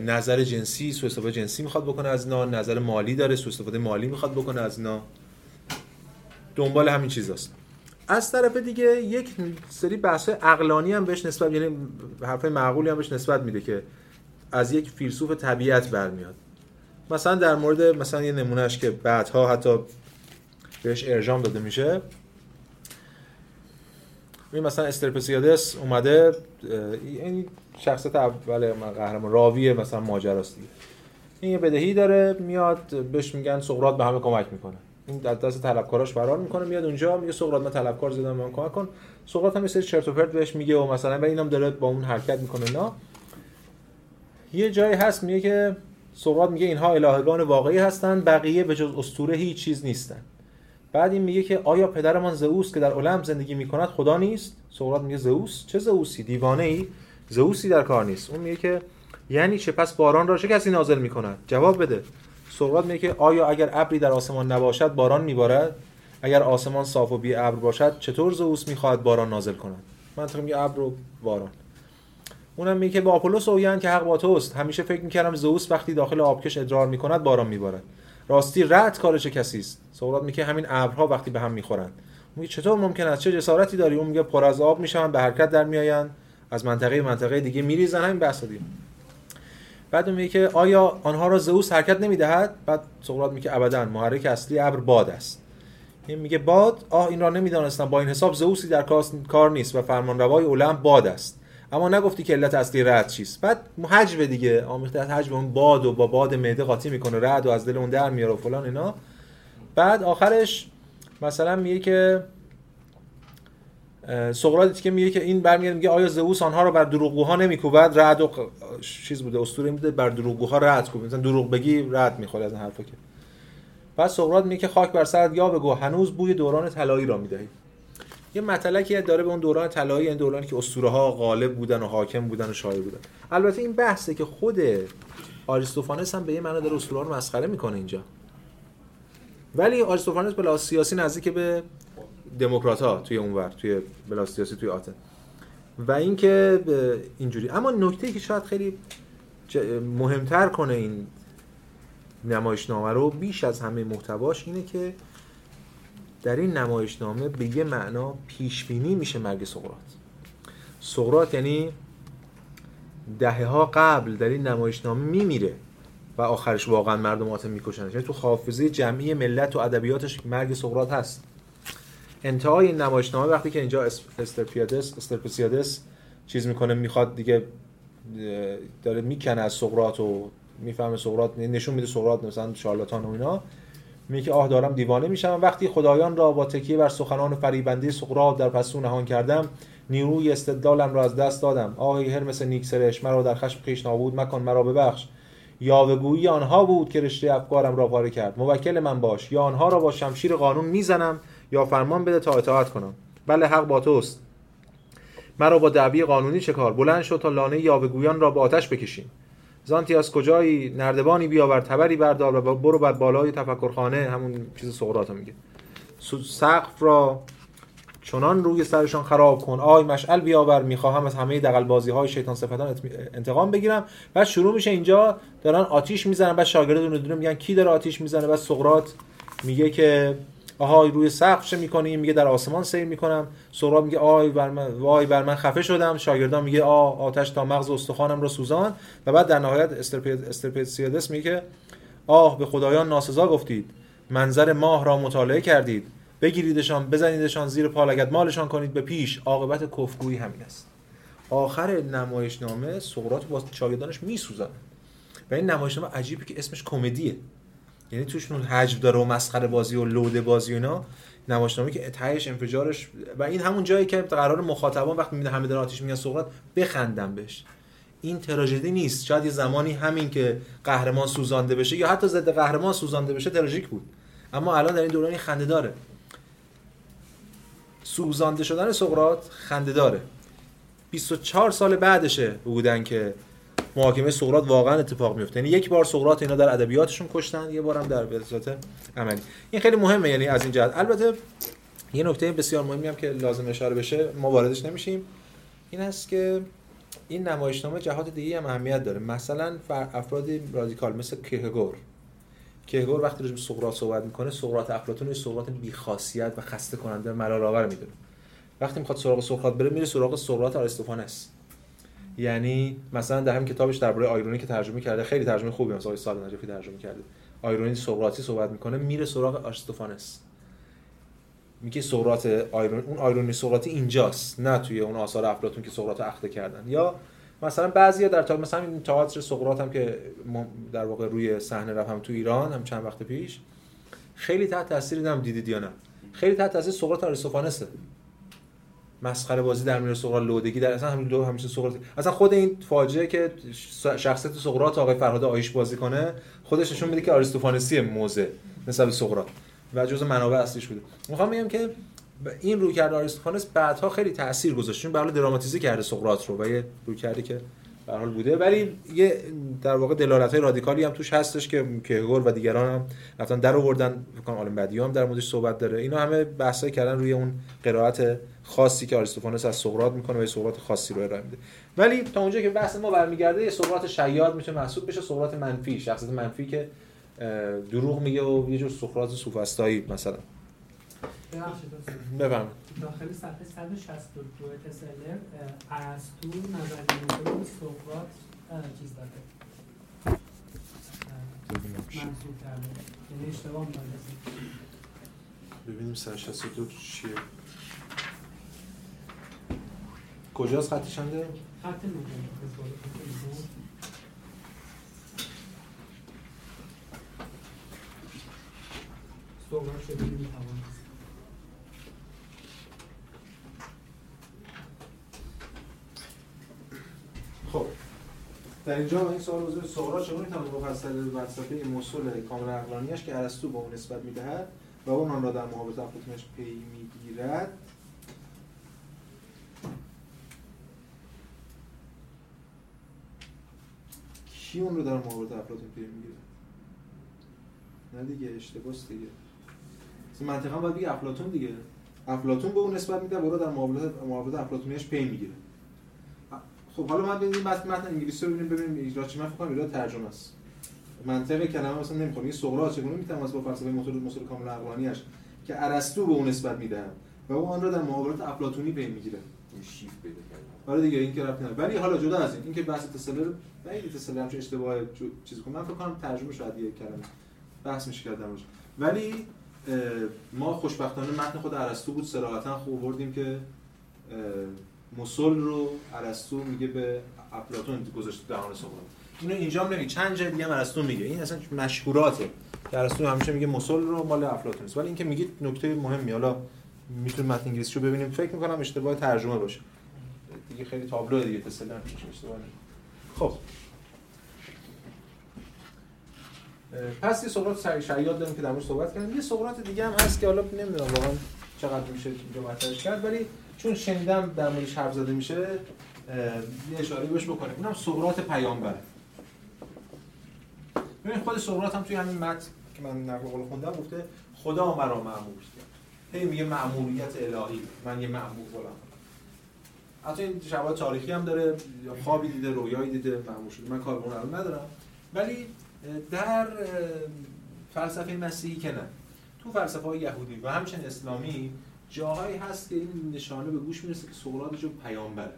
نظر جنسی سوء استفاده جنسی می‌خواد بکنه از اینا نظر مالی داره سوء استفاده مالی می‌خواد بکنه از اینا. دنبال همین چیزاست. از طرف دیگه یک سری بحث عقلانی هم بهش نسبت یعنی حرف معقولی هم بهش نسبت میده که از یک فیلسوف طبیعت برمیاد. مثلا در مورد مثلا یه نمونهش که بعدها حتی بهش ارجام داده میشه. این مثلا استرپسیادس اومده این شخصیت اول قهرمان راوی مثلا ماجراست این یه بدهی داره میاد بهش میگن سقراط به همه کمک می‌کنه. این در دست طلبکاراش فرار می‌کنه میاد اونجا میگه سقراط من طلبکار زدم من کمک کن. سقراط هم یه سری چرت و پرت بهش میگه و مثلا و اینم داره با اون حرکت می‌کنه نه یه جایی هست میگه که سقراط میگه اینها الهگان واقعی هستند بقیه به جز اسطوره هیچ چیز نیستن. بعد این میگه که آیا پدرمان زئوس که در المپ زندگی می‌کند خدا نیست؟ سقراط میگه زئوس؟ چه زئوسی؟ دیوانه ای زئوسی در کار نیست. اون میگه که یعنی چه؟ پس باران را چه کسی نازل می‌کند؟ جواب بده. سقراط میگه که آیا اگر ابری در آسمان نباشد باران میبارد؟ اگر آسمان صاف و بی ابر باشد چطور زئوس می‌خواهد باران نازل کند؟ من میگه ابر و باران. اونم میگه با آپولوس اویان که حق با توست. همیشه فکر می‌کردم زئوس وقتی داخل آبکش ادرار می‌کند باران میبارد. راستی رد کار چه کسی است؟ سقراط میگه همین ابرها وقتی به هم می‌خورند میگه چطور ممکن است؟ چه جسارتی داری؟ اون میگه پر از آب میشن به حرکت در میآیند. از منطقه منطقه دیگه میریزن. همین بحث دیگه بعد میگه که آیا آنها را زئوس حرکت نمی‌دهد؟ بعد سقراط میگه ابدا محرک اصلی ابر باد است. این میگه باد آه این را نمی‌دانستم. با این حساب زئوسی در کار نیست و فرمانروای اولم باد است. اما نگفتی که علت اصلی رد چیست؟ بعد حجب دیگه آمیخته از حجب اون باد و با باد معده قاطی می‌کنه. رد و از دل اون در میاره و فلان اینا. آخرش مثلا میگه که سقراط که میگه که این برمیگرده میگه آیا زئوس آنها رو بر دروغگوها نمیکوبد؟ رد و چیز بوده اسطوره میده بر دروغگوها رد کوبه مثلا دروغ بگی رد می‌خوره از این حرفا که. بعد سقراط میگه که خاک بر سرت یا بگو هنوز بوی دوران طلایی را می‌دهی. یه مطلقی داره به اون دوران طلایی این دورانی که اسطوره ها غالب بودن و حاکم بودن و شاعر بودن. البته این بحثه که خود آریستوفانس هم به یه معنی داره اسطوره رو مسخره می‌کنه اینجا. ولی آریستوفانس به سیاسی نزدیک به دموکرات ها توی اونور توی بلا سیاسی توی آتن. و اینکه اینجوری اما نکته که شاید خیلی مهمتر کنه این نمایشنامه رو بیش از همه محتواش اینه که در این نمایشنامه به یه معنا پیش بینی میشه مرگ سقراط. سقراط یعنی دهه ها قبل در این نمایشنامه میمیره. و آخرش واقعا مردم آتن میکشنش. یعنی تو حافظه جمعی ملت و ادبیاتش مرگ سقراط هست. انتهای این نمایشنامه وقتی که اینجا استرپیادس استرپسیادس چیز می‌کنه می‌خواد دیگه داره می‌کنه از سقراط و می‌فهمه سقراط نشون میده سقراط مثلا شارلاتان و اینا. میگه آه دارم دیوانه میشم. وقتی خدایان را با تکیه بر سخنان فریبنده سقراط در پسو نهان کردم نیروی استدلالم را از دست دادم. آهی هرمس نیکسرش مرا در خشم خیش نابود مکن مرا ببخش. یاوهگویی آنها بود که رشته افکارم را پاره کرد. موکل من باش. یا آنها را با شمشیر قانون می‌زنم یا فرمان بده تا اطاعت کنم. بله حق با توست. مرا با دعوی قانونی چه کار؟ بلند شد تا لانه یاوهگویان را با آتش بکشیم. زانتی از کجایی؟ نردبانی بیاور تبری بردار و برو بر بالای تفکرخانه. همون چیز سقراط میگه. سقف را چنان روی سرشان خراب کن. آی مشعل بیاور می‌خواهم از همه دقل بازی های شیطان صفتان انتقام بگیرم. بعد شروع میشه اینجا دارن آتیش می‌زنن. بعد شاگرد دونه دونه میگن کی داره آتیش می‌زنه. بعد سقراط میگه که آهای روی سقف چه می‌کنی؟ میگه در آسمان سیر می‌کنم. سقراط میگه آی بر من وای بر من خفه شدم. شاگردان میگه آ آتش تا مغز استخوانم را سوزان. و بعد در نهایت استرپیتسیادس میگه آه به خدایان ناسزا گفتید. منظر ماه را مطالعه کردید. بگیریدشان بزنیدشان زیر پا لگد مالشان کنید. به پیش عاقبت کفگویی همین است. آخر نمایشنامه سقراط با شاگردانش میسوزن. و این نمایشنامه عجیبه که اسمش کمدیه. یعنی توش اون حجم داره و مسخره بازی و لوده بازی و اینا. نمایشنامه که تهش انفجارش و این همون جایی که قرار مخاطبان وقتی می‌بینه همه دارن آتیش میگن سقراط بخندن بهش. این تراژدی نیست. شاید یه زمانی همین که قهرمان سوزانده بشه یا حتی ضد قهرمان سوزانده بشه تراژیک بود. اما الان در این دوران خنده داره. سوزانده شدن سقراط خنده داره. 24 سال بعدشه بودن که محاکمه سقراط واقعا اتفاق میفته یعنی یک بار سقراط اینا در ادبیاتشون کشتن یه بارم در صورت عملی. این خیلی مهمه یعنی از این جهت. البته یه نکته بسیار مهمی هم که لازم اشاره بشه ما واردش نمیشیم این است که این نمایشنامه جهات دیگه هم اهمیت داره. مثلا افرادی رادیکال مثل کیرکگور کیرکگور وقتی راجع به سقراط صحبت می‌کنه سقراط افلاطون سقراط بیخاصیت و خسته کننده ملال آور می‌دونه. وقتی می‌خواد سراغ سقراط بره میره سراغ سقراط آریستوفانس. یعنی مثلا در همین کتابش درباره آیرونی که ترجمه کرده خیلی ترجمه خوبی مثلا سال نجفی ترجمه کرده. آیرونی سقراطی صحبت می‌کنه میره سراغ آریستوفانس. میگه سقراط آیرون اون آیرونی سقراطی اینجاست نه توی اون آثار افلاطون که سقراط اخته کردن. یا مثلا بعضیا در تا مثلا این تئاتر سقراط هم که در واقع روی صحنه رفت هم تو ایران هم چند وقت پیش خیلی تحت تاثیر دیدم دیدید یا نه. خیلی تحت تاثیر سقراط آریستوفانسه مسخره بازی در میره سقراط لودگی در اصلا همین دو همیشه سقراط اصلا خود این فاجعه که شخصیت سقراط آقای فرهاد آیش بازی کنه خودش نشون میده که آریستوفانسی موزه نسبت سقراط و جزء منابع اصلیش بوده. می‌خوام بگم که این روی کرده آریستوفانس بعدها خیلی تاثیر گذاشت. چون به دراماتیزه کرده سقراط رو و یه که به حال بوده. ولی یه در واقع دلالت های رادیکالی هم توش هستش که کهگور و دیگران هم رفتن در آوردن. فکر کنم بدی هم در موردش صحبت داره. اینا همه بحثای کردن روی اون قرائت خاصی که آریستوفانس از سقراط می‌کنه و یه سقراط خاصی رو ارائه میده. ولی تا اونجا که بحث ما برمیگرده یه سقراط شیاد میشه محسوب بشه. سقراط منفی شخصیت منفی که دروغ میگه و یه جور سقراط سوفسطایی مثلا. بفهم داخل صفحه 162 تسلر ارسطو نظریه سقراط چیز داده. منصوب کرده یعنی اشتباه ببینیم 162 چیه. کجاست خطی شنده؟ خط سقراط شده می‌توانست خب در اینجا این سوال حضور سقراط چگونه می‌تواند مفصل فلسفه موصول کامل عقلانیش که ارسطو به اون نسبت می‌دهد و اون آن را در محابط افلاطونش پی می‌گیرد. کی اون رو در محابط افلاطون پی می‌گیره نه دیگه اشتباس دیگه. منطقا باید بگه افلاطون دیگه. افلاطون به اون نسبت میده برو در محابط محابط افلاطونیش پی می‌گیره خب حالا من ببینیم متن متن انگلیسی رو ببینیم ببینیم اجرا چی. من فکر کنم ایراد ترجمه است. منطق کلمه مثلا نمی‌خوام یه سقراط چگونه می‌تونم با فلسفه موتور موتور کامل عقلانیش که ارسطو به اون نسبت میده و اون آن را در محاورات افلاطونی بین می‌گیره شیف پیدا کرد آره دیگه این که رفت ولی حالا جدا از این اینکه بحث تسلر خیلی تسلر همچین اشتباه چیز کنم. من فکر کنم ترجمه شاید یه کلمه. بحث میشه کردم ولی ما خوشبختانه متن خود ارسطو بود صراحتا خوب بردیم که مسل رو ارسطو میگه به افلاطون گذاشته دهان سقراط اینو اینجا هم نمیگه چند جای دیگه ارسطو میگه. این اصلا مشهوراته. که ارسطو همیشه میگه مسل رو مال افلاطون است. ولی اینکه میگه نکته مهمی حالا می‌تونیم متن انگلیسی رو ببینیم. فکر می‌کنم اشتباه ترجمه باشه. دیگه خیلی تابلو دیگه. تسلا خب. پس یه سقراط شیاد داریم که در صحبت کردیم. یه سقراط دیگه هم هست که حالا نمی‌دونم واقعا چقدر میشه اینجا مطرحش کرد ولی چون شنیدم در موردش حرف زده میشه یه اشاره بهش بکنیم. اونم سقراط پیامبره. ببین خود سقراط هم توی همین متن که من نقل قول خوندم گفته خدا مرا مأمور کرد. هی میگه مأموریت الهی من یه مأمور بولم حتی این شواهد تاریخی هم داره خوابی دیده رویایی دیده مأمور شده. من کار اون ندارم. ولی در فلسفه مسیحی که نه. تو فلسفه یهودی و همچنین اسلامی جاهایی هست که این نشانه به گوش می‌رسه که سقراط جو پیامبره.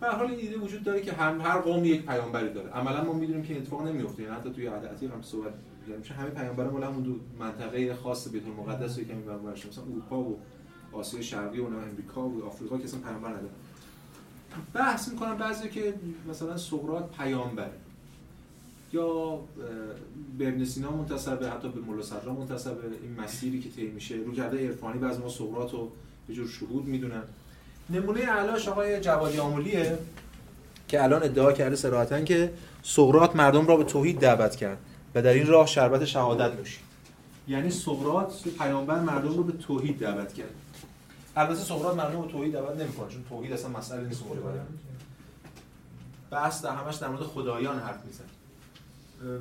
به حال این ایده وجود داره که هم هر قوم یک پیامبری داره. عملا ما می‌دونیم که اتفاق نمیفته یعنی حتی توی عهد هم صحبت میشه همه پیامبران مال همون دو منطقه خاص بیت المقدس که می‌برن مثلا اروپا و آسیا شرقی و امریکا و آفریقا که اصلا پیامبر نداره بحث می‌کنن بعضی که مثلا سقراط پیامبره. یا به ابن سینا منتسبه حتی به مولا صدرا منتسبه. این مسیری که طی میشه رو کرده عرفانی بعضی ما سقراط رو به جور شهود می‌دونن. نمونه اعلاش آقای جوادی آمولیه که الان ادعا کرده صراحتا که سقراط مردم را به توحید دعوت کرد و در این راه شربت شهادت نوشید. یعنی سقراط پیامبر مردم رو به توحید دعوت کرد. البته سقراط مردم رو به توحید دعوت نمی‌کنه چون توحید اصلا مسئله نیست. بحث در همش در مورد خدایان حرف می‌زنه.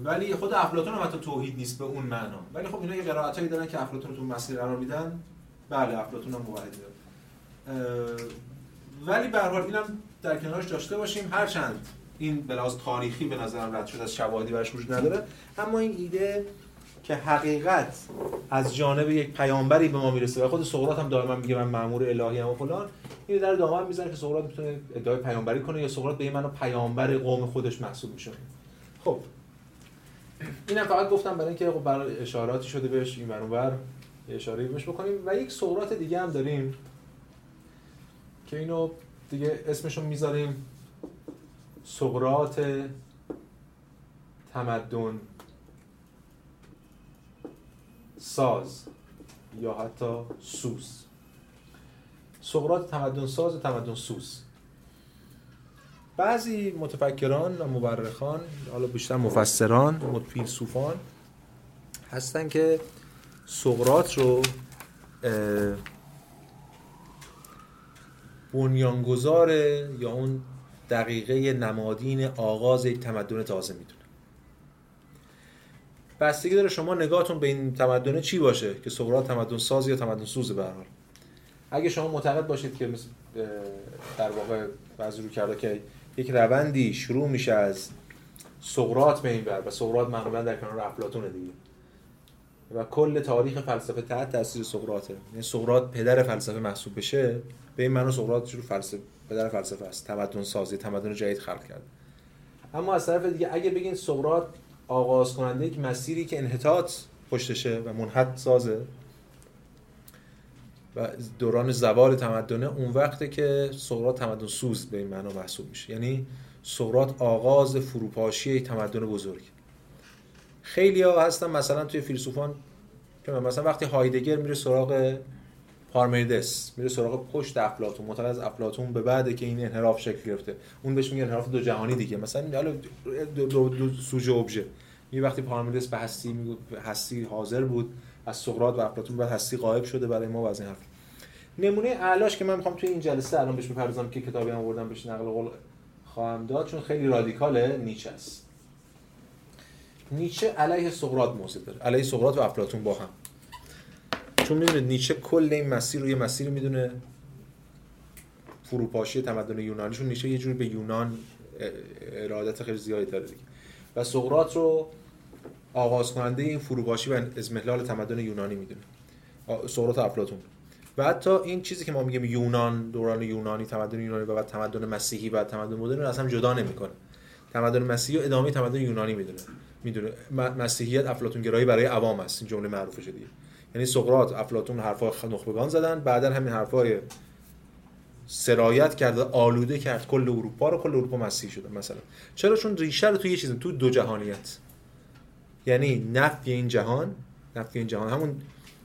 ولی خود افلاطون هم حتی توحید نیست به اون معنا. ولی خب اینا یه قرائتایی دارن که افلاطون رو تو مسیر قرار میدن. بله افلاطون هم موحد ولی به هر اینم در کنارش داشته باشیم. هرچند این بلاز تاریخی به نظرم رد شده از شواهدی برش وجود نداره. اما این ایده که حقیقت از جانب یک پیامبری به ما می‌رسه و خود سقراط هم دائما میگه من مأمور الهی ام و فلان این در دامن می‌ذاره که سقراط می‌تونه ادعای پیامبری کنه یا سقراط به من پیامبر قوم خودش محسوب میشه. خب اینم فقط گفتم برای اینکه خب برای اشاراتی شده بهش این بر اشاره بهش بکنیم. و یک سقراط دیگه هم داریم که اینو دیگه اسمشو می‌ذاریم سقراط تمدن ساز یا حتی سوس. سقراط تمدن ساز و تمدن سوس. بعضی متفکران و مورخان حالا بیشتر مفسران فیلسوفان هستن که سقراط رو بنیانگذار یا اون دقیقه نمادین آغاز یک تمدن تازه می‌دونه. بستگی داره شما نگاهتون به این تمدن چی باشه؟ که سقراط تمدن ساز یا تمدن سوزه به اگه شما معتقد باشید که در واقع بعضی رو کرده که یک روندی شروع میشه از سقراط به این بر و سقراط معمولا در کنار افلاطون دیگه. و کل تاریخ فلسفه تحت تاثیر سقراطه. یعنی سقراط پدر فلسفه محسوب بشه به این معنی سقراط شروع فلسفه پدر فلسفه است. تمدن سازی تمدن جدید خلق کرد. اما از طرف دیگه اگه بگین سقراط آغاز کننده یک مسیری که انحطاط پشتشه و منحط سازه و دوران زوال تمدنه اون وقته که سقراط تمدن سوز به این معنا محسوب میشه. یعنی سقراط آغاز فروپاشی تمدن بزرگ. خیلی ها هستن مثلا توی فیلسوفان که مثلا وقتی هایدگر میره سراغ پارمیدس میره سراغ پشت افلاطون معتقد از افلاطون به بعده که این انحراف شکل گرفته. اون بهش میگه انحراف دو جهانی دیگه. مثلا حالا دو, دو, دو سوژه ابژه. می وقتی پارمیدس به هستی میگه هستی حاضر بود از سقراط و افلاطون بعد هستی غایب شده برای ما از این حرف. نمونه اعلاش که من می‌خوام توی این جلسه الان بهش می‌پردازم که کتابی هم آوردم بهش نقل قول خواهم داد چون خیلی رادیکاله نیچه است. نیچه علیه سقراط موضع داره. علیه سقراط و افلاطون با هم. چون می‌دونه نیچه کل این مسیر رو یه مسیری می‌دونه فروپاشی تمدن یونانی چون نیچه یه جوری به یونان ارادت خیلی زیادی داره دیگه. و سقراط رو آغاز کننده این فروپاشی و ازمهلال تمدن یونانی می‌دونه. سقراط افلاطون. و حتی این چیزی که ما میگیم یونان دوران یونانی تمدن یونانی و بعد تمدن مسیحی و تمدن مدرن از هم جدا نمی‌کنه. تمدن مسیحی و ادامه تمدن یونانی می‌دونه. می‌دونه. مسیحیت افلاطون گرایی برای عوام است. این جمله معروفه دیگه. یعنی سقراط افلاطون حرفای نخبگان زدن. بعدا همین حرفای سرایت کرده آلوده کرد. کل اروپا رو کل اروپا مسیح شده مثلا. چرا؟ چون ریشه رو تو یه چیز تو دو جهانیت. یعنی نفی این جهان نفی این جهان. همون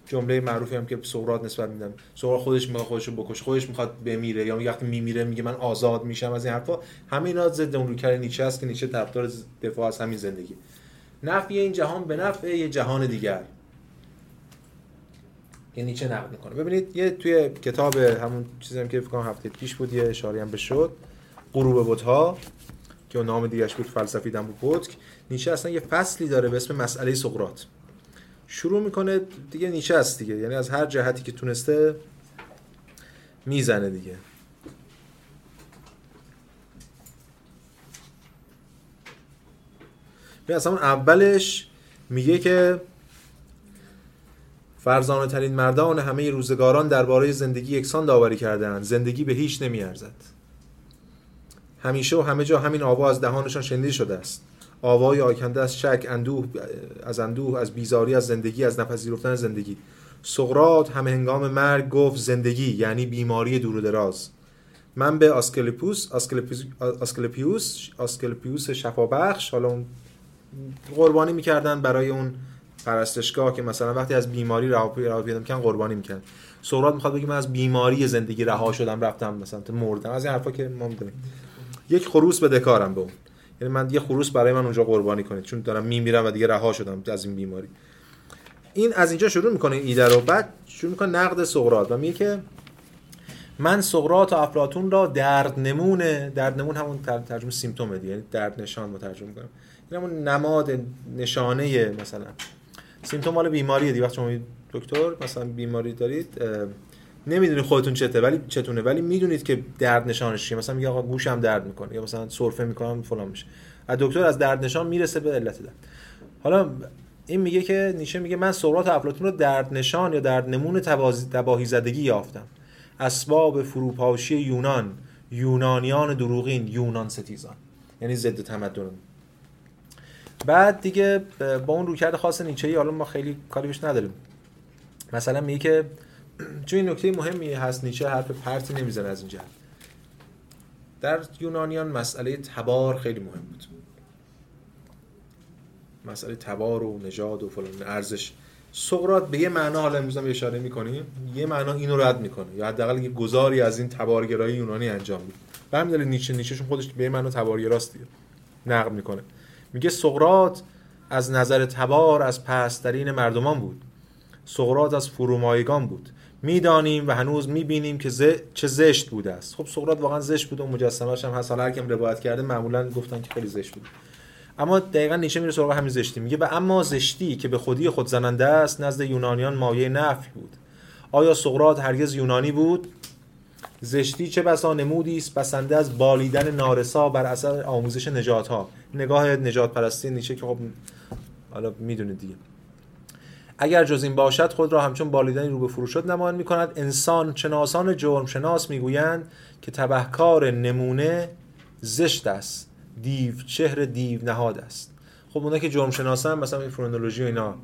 جمله معروفی هم که سقراط نسبت میدم سقراط خودش می‌خواد خودش رو بکشه خودش می‌خواد بمیره یا وقتی میمیره میگه من آزاد میشم از این حرفا. همه اینا ضد اون روکر نیچه است که نیچه طرفدار دفاع از همین زندگی. نفی این جهان به نفع یه جهان دیگر. که نیچه نقد می‌کنه. ببینید یه توی کتاب همون چیزی هم که فکر کنم هفته پیش بود یه اشاره هم به شد. غروب بت‌ها. که نام دیگهش بود فلسفی دم بوتک نیچه اصلا یه فصلی داره به اسم مسئله سقراط. شروع می‌کنه دیگه نیچه است دیگه یعنی از هر جهتی که تونسته می‌زنه دیگه. اصلا اولش میگه که فرزانه ترین مردان همه روزگاران درباره زندگی یکسان داوری کردهاند. زندگی به هیچ نمیارزد. همیشه و همه جا همین آوا از دهانشان شنیده شده است. آوای آکنده از شک اندوه از اندوه از بیزاری از زندگی از نپذیرفتن زندگی. سقراط همه هنگام مرگ گفت زندگی یعنی بیماری دور و دراز. من به آسکلپوس آسکلپیوس آسکلپیوس آسکلپیوس شفابخش حالا اون قربانی می‌کردن برای اون پرستشگاه که مثلا وقتی از بیماری رها پیدا کردن قربانی می‌کنن سقراط می‌خواد بگه من از بیماری زندگی رها شدم رفتم مثلا مردم. از این حرفا که ما می‌دونیم. یک خروس به دکارم به اون. یعنی من یه خروس برای من اونجا قربانی کنید. چون دارم میمیرم و دیگه رها شدم از این بیماری. این از اینجا شروع می‌کنه ایده رو. بعد شروع می‌کنه نقد سقراط. و میگه که من سقراط و افلاطون را درد نمونه. درد نمون همون ترجمه سیمتومه دیگه. یعنی درد نشان مترجم می‌کنم این همون نماد نشانه مثلا. سیمتوم مال بیماریه دیگه. وقتی شما دکتر مثلا بیماری دارید نمی‌دونید خودتون چته ولی چتونه. ولی می‌دونید که درد نشانش چیه. مثلا میگه آقا گوشم درد می‌کنه. یا مثلا سرفه می‌کنم فلان میشه. از دکتر از درد نشان می‌رسه به علت درد. حالا این میگه که نیشه میگه من سقراط افلاطون رو درد نشان یا درد نمون تباهی زدگی یافتم. اسباب فروپاشی یونان یونانیان دروغین یونان ستیزان. یعنی ضد تمدن. بعد دیگه با اون رویکرد خاص نیچه حالا ما خیلی کاری بهش نداریم. مثلا میگه که چون این نکته مهمی هست نیچه حرف پرتی نمی‌زنه از این در یونانیان مسئله تبار خیلی مهم بود. مسئله تبار و نژاد و فلان ارزش. سقراط به یه معنا حالا امروز هم اشاره می‌کنیم یه معنا اینو رد می‌کنه. یا حداقل یه گذاری از این تبارگرایی یونانی انجام میده. به همین دلیل نیچه نیچهشون خودش به یه معنا تبارگراست دیگه نقد می‌کنه. میگه سقراط از نظر تبار از پسترین مردمان بود. سقراط از فرومایگان بود. می‌دانیم و هنوز می‌بینیم که ز... چه زشت بوده است. خب سقراط واقعا زشت بود و مجسمه‌اش هم هست. هر کیم روایت کرده معمولا گفتن که خیلی زشت بود. اما دقیقا نیچه میره سراغ همین زشتی. میگه و اما زشتی که به خودی خود زننده است نزد یونانیان مایه نفی بود. آیا سقراط هرگز یونانی بود؟ زشتی چه بسا نمودی است بسنده از بالیدن نارسا بر اثر آموزش نجات ها نگاه نجات پرستی نیچه که خب حالا می‌دونید دیگه. اگر جز این باشد خود را همچون بالیدنی رو به فروشد نمایان می کند انسان شناسان جرم شناس می‌گویند که تبهکار نمونه زشت است. دیو چهر دیو نهاد است. خب اونا که جرم شناسن مثلا این فرونولوژی و اینا.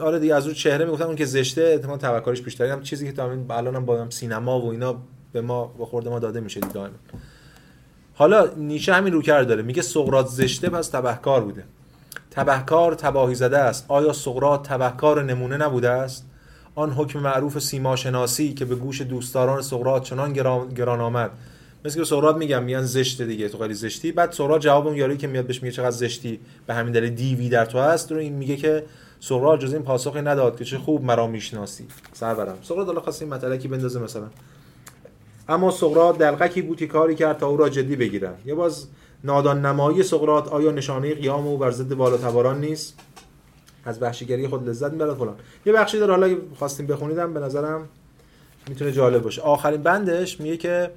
آره دیگه از رو چهره می‌گفتن اون که زشته احتمال تبهکارش بیشتره هم چیزی که تا الان هم با سینما و اینا به ما به خورد ما داده میشه دیگه حالا نیچه همین رو کرد داره. میگه سقراط زشته پس تبهکار بوده. تبهکار تباهی زده است. آیا سقراط تبهکار نمونه نبوده است؟ آن حکم معروف سیما شناسی که به گوش دوستداران سقراط چنان گران آمد. مثل که سقراط میگم میان زشته دیگه تو خیلی زشتی. بعد سقراط جواب اون یاری که میاد بهش میگه چقدر زشتی به همین دلیل دیوی در تو هست. رو این میگه که سقراط جز این پاسخی نداد که چه خوب مرا می‌شناسی. سرورم سقراط حالا خواست این مطلقی بندازه مثلا. اما سقراط دلقکی بود که کاری کرد تا او را جدی بگیرن. یه باز نادان نمایی سقراط آیا نشانه قیام او بر ضد والاتباران نیست؟ از وحشیگری خود لذت می‌برد فلان. یه بخشی داره حالا خواستیم بخونیدم به نظرم می‌تونه جالب باشه. آخرین بندش میگه که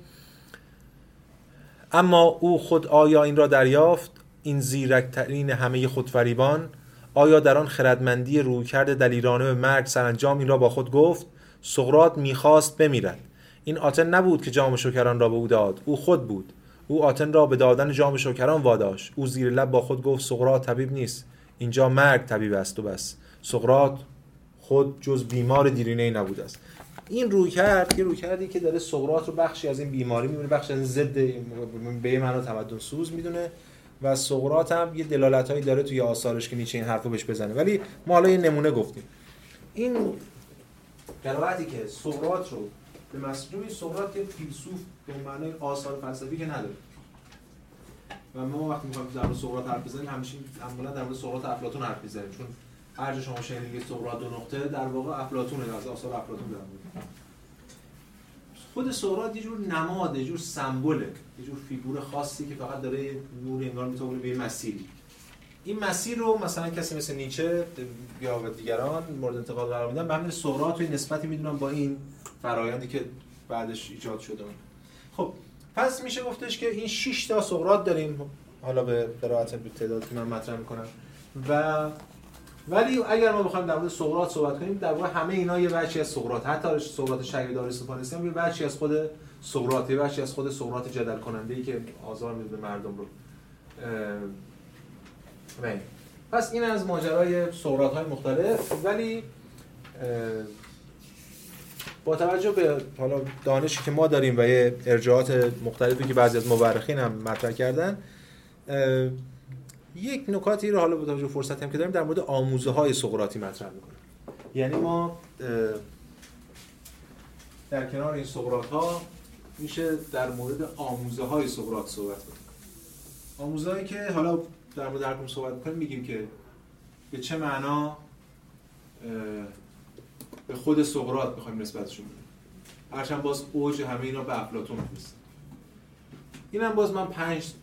اما او خود آیا این را دریافت؟ این زیرکترین همه خودفریبان. آیا در آن خردمندی رویکرد دلیرانه به مرگ سرانجام این را با خود گفت؟ سقراط می‌خواست بمیرد. این آتن نبود که جام شکران را به او داد. او خود بود. او آتن را به دادن جام شکران واداشت. او زیر لب با خود گفت سقراط طبیب نیست. اینجا مرگ طبیب است و بس. سقراط خود جز بیمار دیرینه ای نبود است. این روی کرد یه روی کردی که داره سقراط رو بخشی از این بیماری می‌بینه بخشی از ضد به معنا تمدن سوز می‌دونه و سقراط هم یه دلالتایی داره توی آثارش که نیچه این حرفو بهش بزنه. ولی ما حالا یه نمونه گفتیم. این قرائتی که سقراط رو به مسجد سقراط یه فیلسوف به معنای آثار فلسفی که نداره. و ما وقتی می‌خوایم در مورد سقراط حرف بزنیم همیشه عمولا در مورد سقراط افلاطون حرف بزنیم چون هر جا شما شنیدید سقراط دو نقطه در واقع افلاطونه از آثار افلاطون در مورد. خود سقراط یه جور نماد یه جور سمبوله یه جور فیگور خاصی که فقط داره نور انگار می‌تونه به مسیری. این مسیر رو مثلا کسی مثل نیچه یا دیگران مورد انتقاد قرار میدن به همین سقراط و نسبتی می‌دونن با این فرایندی که بعدش ایجاد شده خب پس میشه گفتش که این 6 تا سقراط داریم حالا به قرائت تعداد که من مطرح می‌کنم. و ولی اگر ما بخوایم در مورد سقراط صحبت کنیم در واقع همه اینا یه بچی از سقراط حتی سقراط شهید آریستوفانس هم یه بچی از خود سقراط یه از خود سقراط جدل کننده ای که آزار میده مردم رو. پس این از ماجرای سقراط های مختلف ولی با توجه به حالا دانشی که ما داریم و یه ارجاعات مختلفی که بعضی از مورخین هم مطرح کردن یک نکاتی رو حالا با توجه فرصتی هم که داریم در مورد آموزه های سقراطی مطرح می‌کنیم. یعنی ما در کنار این سقراط ها میشه در مورد آموزه های سقراط صحبت کنیم. آموزه که حالا در مورد هر صحبت کنیم میگیم که به چه معنا به خود سقراط می‌خوایم نسبتشون بدیم. هرچند باز اوج همه اینا به افلاطون می‌رسه. اینم باز من پنج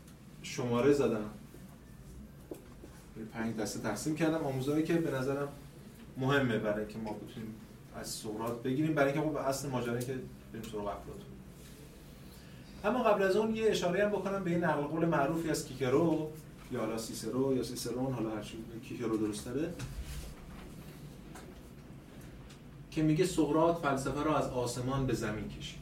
شماره زدم. پنج دسته تقسیم کردم. آموزهایی که به نظرم مهمه برای که ما بتونیم از سقراط بگیریم برای اینکه خب اصل ماجرا که بریم سراغ افلاطون. اما قبل از اون یه اشاره هم بکنم به این نقل قول معروفی از کیکرو. یا حالا سیسرو یا سیسرون حالا هر کیکرو درست داره. که میگه سقراط فلسفه را از آسمان به زمین کشید.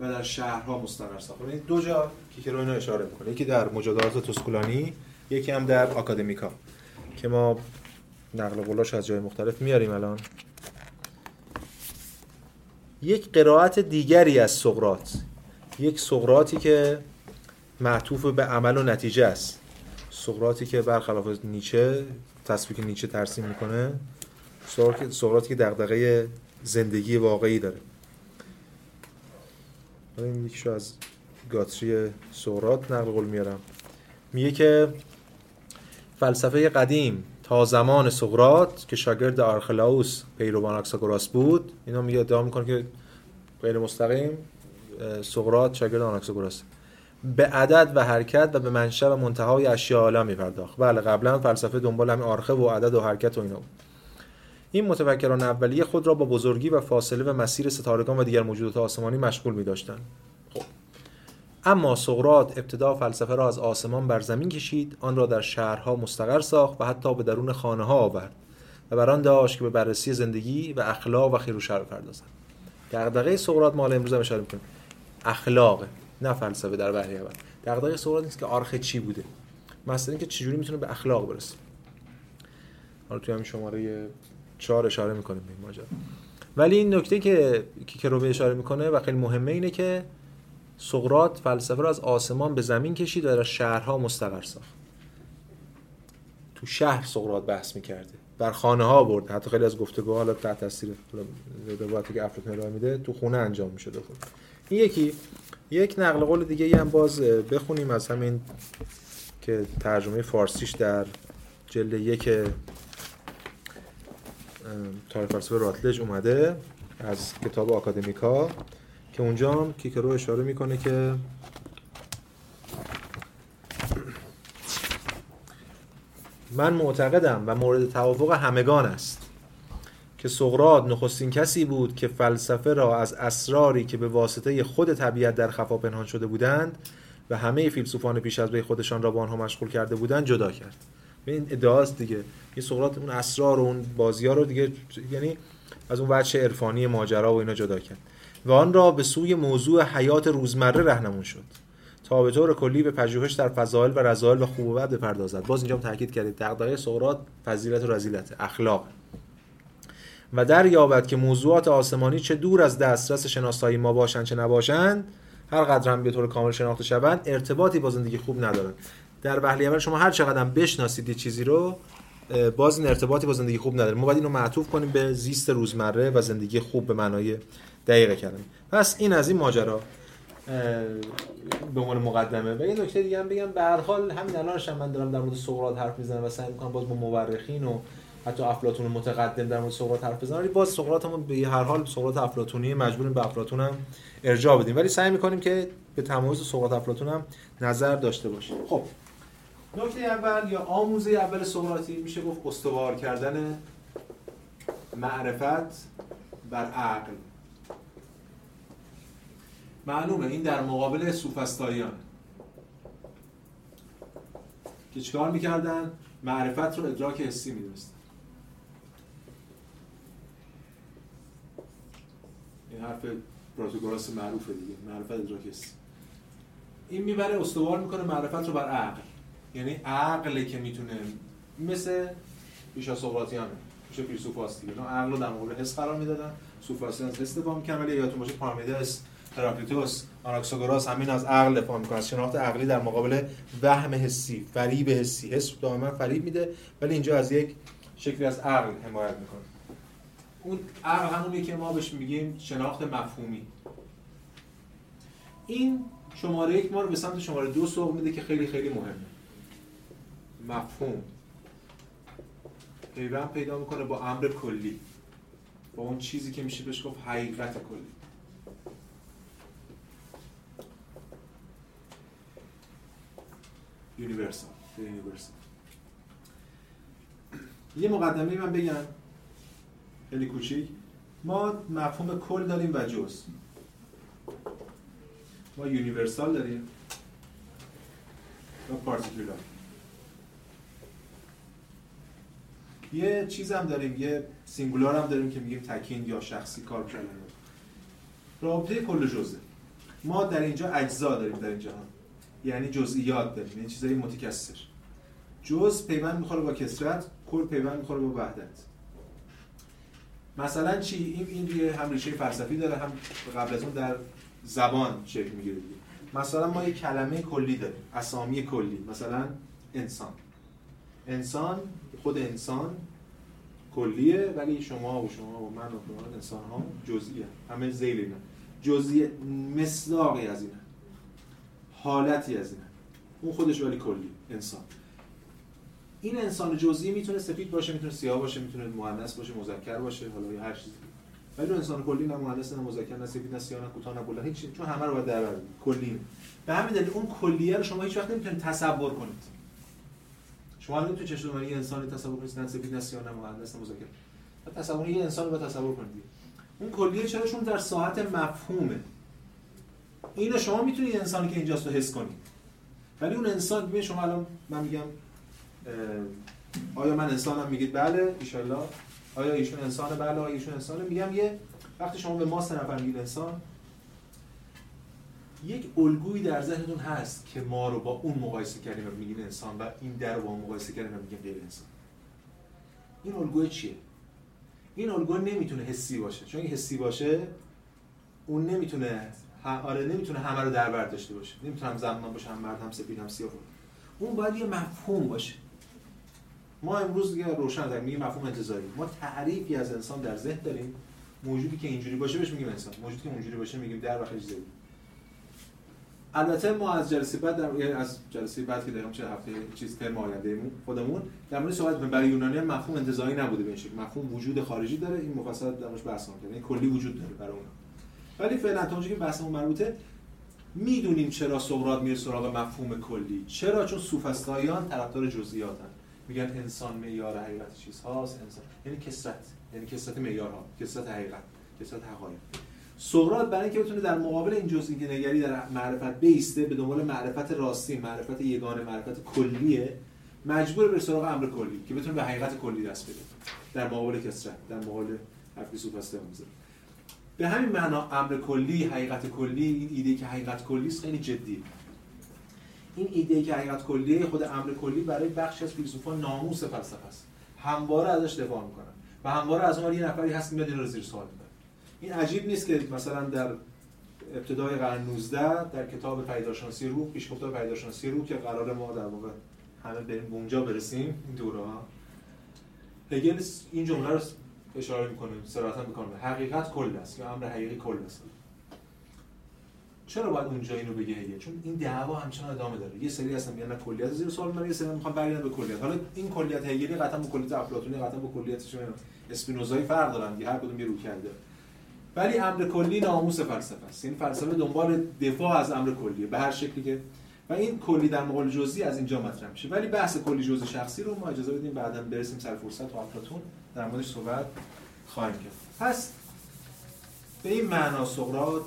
و در شهرها مستقر ساخت. این دو جا که رو اینو اشاره می‌کنه. یکی در مجادلات توسکولانی یکی هم در آکادمیکا. که ما نقل قولاش از جای مختلف میاریم الان. یک قرائت دیگری از سقراط. یک سقراطی که معطوف به عمل و نتیجه است. سقراطی که برخلاف نیچه تصویر که نیچه ترسیم می‌کنه سقراطی که دغدغه زندگی واقعی داره. این یکیشو از گاتری سقراط نقل قول میارم میگه که فلسفه قدیم تا زمان سقراط که شاگرد آرخلاوس پیروان آکساگوراس بود اینا میگه ادعا می‌کنه که غیر مستقیم سقراط شاگرد آناکساگوراس به عدد و حرکت و به منشأ و منتهای اشیاء عالم میپرداخت. بله قبلا فلسفه دنبال همین آرخه و عدد و حرکت و اینا بود. این متفکران اولیه خود را با بزرگی و فاصله و مسیر ستارگان و دیگر موجودات آسمانی مشغول می داشتن. خب. اما سقراط ابتدا فلسفه را از آسمان بر زمین کشید آن را در شهرها مستقر ساخت و حتی به درون خانه ها آورد و بران داشت که به بررسی زندگی و اخلاق و خیر و شر بپردازد. دغدغه سقراط مال امروز هم اشاره می‌کنه اخلاق نه فلسفه در وحی اول. دغدغه سقراط نیست که آرخه چی بوده. مثلا اینکه چجوری می‌تونه به اخلاق برسه. حالا توی همین شماره چهار اشاره می‌کنیم به این ماجرا. ولی این نکته که که رو به اشاره می‌کنه و خیلی مهمه اینه که سقراط فلسفه رو از آسمان به زمین کشید و در شهرها مستقر ساخت. تو شهر سقراط بحث می‌کرده. بر خانه ها برد حتی خیلی از گفتگوها حالا تحت تاثیر روایتی که افلاطون ارائه میده تو خونه انجام میشه خود این یکی یک نقل قول دیگه هم باز بخونیم از همین که ترجمه فارسیش در جلد یک تاریخ فلسفه راتلج اومده از کتاب آکادمیکا که اونجا هم کیکرو اشاره می‌کنه که من معتقدم و مورد توافق همگان است. که سقراط نخستین کسی بود که فلسفه را از اسراری که به واسطه خود طبیعت در خفا پنهان شده بودند و همه فیلسوفان پیش از وی خودشان را با آنها مشغول کرده بودند جدا کرد. این ادعاست دیگه. یه سقراط اون اسرار و اون بازی ها رو دیگه یعنی از اون وجه عرفانی ماجرا و اینا جدا کرد. و آن را به سوی موضوع حیات روزمره رهنمون شد. تا به طور کلی به پژوهش در فضائل و رذائل و خوب و بد بپردازد باز اینجا تاکید کردید دغدغه سقراط فضیلت و رذیلت اخلاق. و در یابد که موضوعات آسمانی چه دور از دسترس شناسایی ما باشند چه نباشند هر قدر هم به طور کامل شناخته شوند ارتباطی با زندگی خوب ندارند. در وهله اول شما هر چقدر بشناسید یه چیزی رو باز این ارتباطی با زندگی خوب نداره ما باید اینو معطوف کنیم به زیست روزمره و زندگی خوب به معنای دقیق کردن پس این از این ماجرا به عنوان مقدمه. و یه نکته دیگه هم بگم به هر حال همین الانش من دارم در مورد سقراط حرف می‌زنم و سعی می‌کنم باز با مورخین و حتی افلاطون متقدم در مورد سقراط حرف بزنم ولی باز سقراطمون به هر حال سقراط افلاطونی مجبوریم به افلاطون هم ارجاع بدیم. ولی سعی می‌کنیم که به تمایز سقراط افلاطون هم نظر داشته باشیم. خب. نکته اول یا آموزه اول سقراطی میشه گفت استوار کردن معرفت بر عقل. معلومه این در مقابل سوفستاییان. که چیکار می‌کردن؟ معرفت رو ادراک حسی می‌دونستن. این حرف پروتوگوراس معروفه دیگه معرفت ادراک حسی این می‌بره استوار می‌کنه معرفت رو بر عقل. یعنی عقلی که می‌تونه مثل پیشا سقراطیان میشه فیلسوفاست دیگه. عقل رو در مقابل حس قرار می‌دادن. سوفاستی از حس دفاع می‌کنن ولی یادتون باشه پارمیدس هراکلیتوس آناکساگوراس همین از عقل دفاع می‌کنه. از شناخت عقلی در مقابل وهم حسی فریب حسی. حس دائما فریب میده ولی اینجا از یک شکلی از عقل حمایت می‌کنه. اون عقل همونیه که ما بهش میگیم شناخت مفهومی. این شماره یک ما رو به سمت شماره دو سوق میده که خیلی خیلی مهمه. مفهوم. پیوند پیدا می‌کنه با امر کلی. با اون چیزی که میشه بهش گفت حقیقت کلی. universal. universal یه مقدمه من بگم. خیلی کوچیک. ما مفهوم کل داریم و جز. ما universal داریم. و particular. یه چیز هم داریم یه singular هم داریم که میگیم تکین یا شخصی کار کردن. رابطه کل جزه. ما در اینجا اجزا داریم در این جهان یعنی جزئیات داریم یعنی چیزای متکثر. جز پیوند می‌خوره با کسرت کل پیوند می‌خوره با وحدت. مثلا چی؟ این این یه هم ریشه فلسفی داره هم قبل از اون در زبان شکل می‌گیره مثلا ما یه کلمه کلی داریم اسامی کلی مثلا انسان. انسان خود انسان کلیه ولی شما و شما و من و شما انسان ها جزئیه همه زیل اینا. جزئی مصداقی از اینه حالتی از اینه اون خودش ولی کلی انسان. این انسان جزئی می‌تونه سفید باشه می‌تونه سیاه باشه می‌تونه مؤنث باشه مذکر باشه حالا یا هر چیزی. ولی اون انسان کلی نه مؤنث نه مذکر نه سفید نه سیاه نه کوتاه نه بلند هیچ چون همه رو باید در بر کلی. به همین دلیل اون کلیه رو شما هیچ وقت نمی‌تونید تصور کنید. شما الان تو چشم یه انسانی تصور کنید نه سفید نه سیاه نه مؤنث نه مذکر. تصور یه انسان رو تصور کنید. اون کلیه چرا چون در ساحت مفهومه. اینو شما می‌تونید انسانی که اینجاست رو حس کنید. ولی اون انسان ببین شما الان من میگم آیا من انسانم؟ میگید بله ان آیا ایشون انسانه؟ بله آیا ایشون انسانه؟ میگم یه وقتی شما به ما سه نفر میگید انسان یک الگویی در ذهنتون هست که ما رو با اون مقایسه کردیم و میگین انسان و این در رو با اون مقایسه کردیم و میگیم غیر انسان. این الگوی چیه؟ این الگو نمی‌تونه حسی باشه. چون حسی باشه اون نمی‌تونه آره نمی‌تونه همه رو در بر داشته باشه. نمی‌تونه هم زمان باشه هم مرد هم سفید هم سیاه اون باید یه مفهوم باشه. ما امروز دیگه روشن داریم میگیم مفهوم انتظاری. ما تعریفی از انسان در ذهن داریم موجودی که اینجوری باشه بهش میگیم انسان موجودی که اونجوری باشه میگیم در و خیلی البته ما از جلسه بعد در از جلسه بعد که داریم چه هفته چیز ترم آینده خودمون در مورد صحبت برای یونانی مفهوم انتزاعی نبوده به این شکل. مفهوم وجود خارجی داره این مفصل در موردش بحث یعنی کلی وجود داره برای اون ولی فعلا تا که بحثمون مربوطه می‌دونیم چرا سقراط میره سراغ مفهوم کلی. چرا؟ چون سوفسطائیان طرفدار جزئیاتن. میگن انسان معیار حقیقت چیزهاست انسان یعنی کسرت. یعنی کسرت معیارها. کسرت حقیقت. کسرت حقایق. سقراط برای اینکه بتونه در مقابل این جزئی نگری در معرفت بیسته به دنبال معرفت راستی معرفت یگانه معرفت کلیه مجبور به سراغ امر کلی که بتونه به حقیقت کلی دست بده. در مقابل کسرت. در مقابل حرفی سوفسطائیان به همین معنا امر کلی حقیقت کلی این ایده که حقیقت کلی است خیلی جدی این ایده که حقیقت کلیه خود امر کلی برای بخشی از فیلسوفان ناموس فلسفه است. همواره ازش دفاع می‌کنن و همواره از اون یه نفری هست میاد رو زیر سوال می‌بره این عجیب نیست که مثلا در ابتدای قرن 19 در کتاب پیداشناسی روح پیشگفتار پیداشناسی روح که قرار ما در واقع همه بریم به اونجا برسیم این دوره ها هگل این جمله رو اشاره می‌کنه صراحتا می‌کنه. حقیقت کل است یا امر حقیقی کل است. چرا باید اونجا اینو بگه هگل چون این دعوا همچنان ادامه داره. یه سری هستن میگن کلیت زیر سوال می‌برن یه سری می‌خوان برگردن به کلیت. حالا این کلیت هگلی قطعا با کلیت افلاطونی قطعا با کلیت اسپینوزایی فرق دارن هر کدوم یه رو کرده. ولی امر کلی ناموس فلسفه است. این فلسفه دنبال دفاع از امر کلیه به هر شکلی که. و این کلی در مقابل جزئی از اینجا مطرح میشه. ولی بحث کلی جزئی شخصی رو ما اجازه بدیم بعدا برسیم سر فرصت و افلاطون در موردش صحبت خواهیم کرد. پس به این معنا سقراط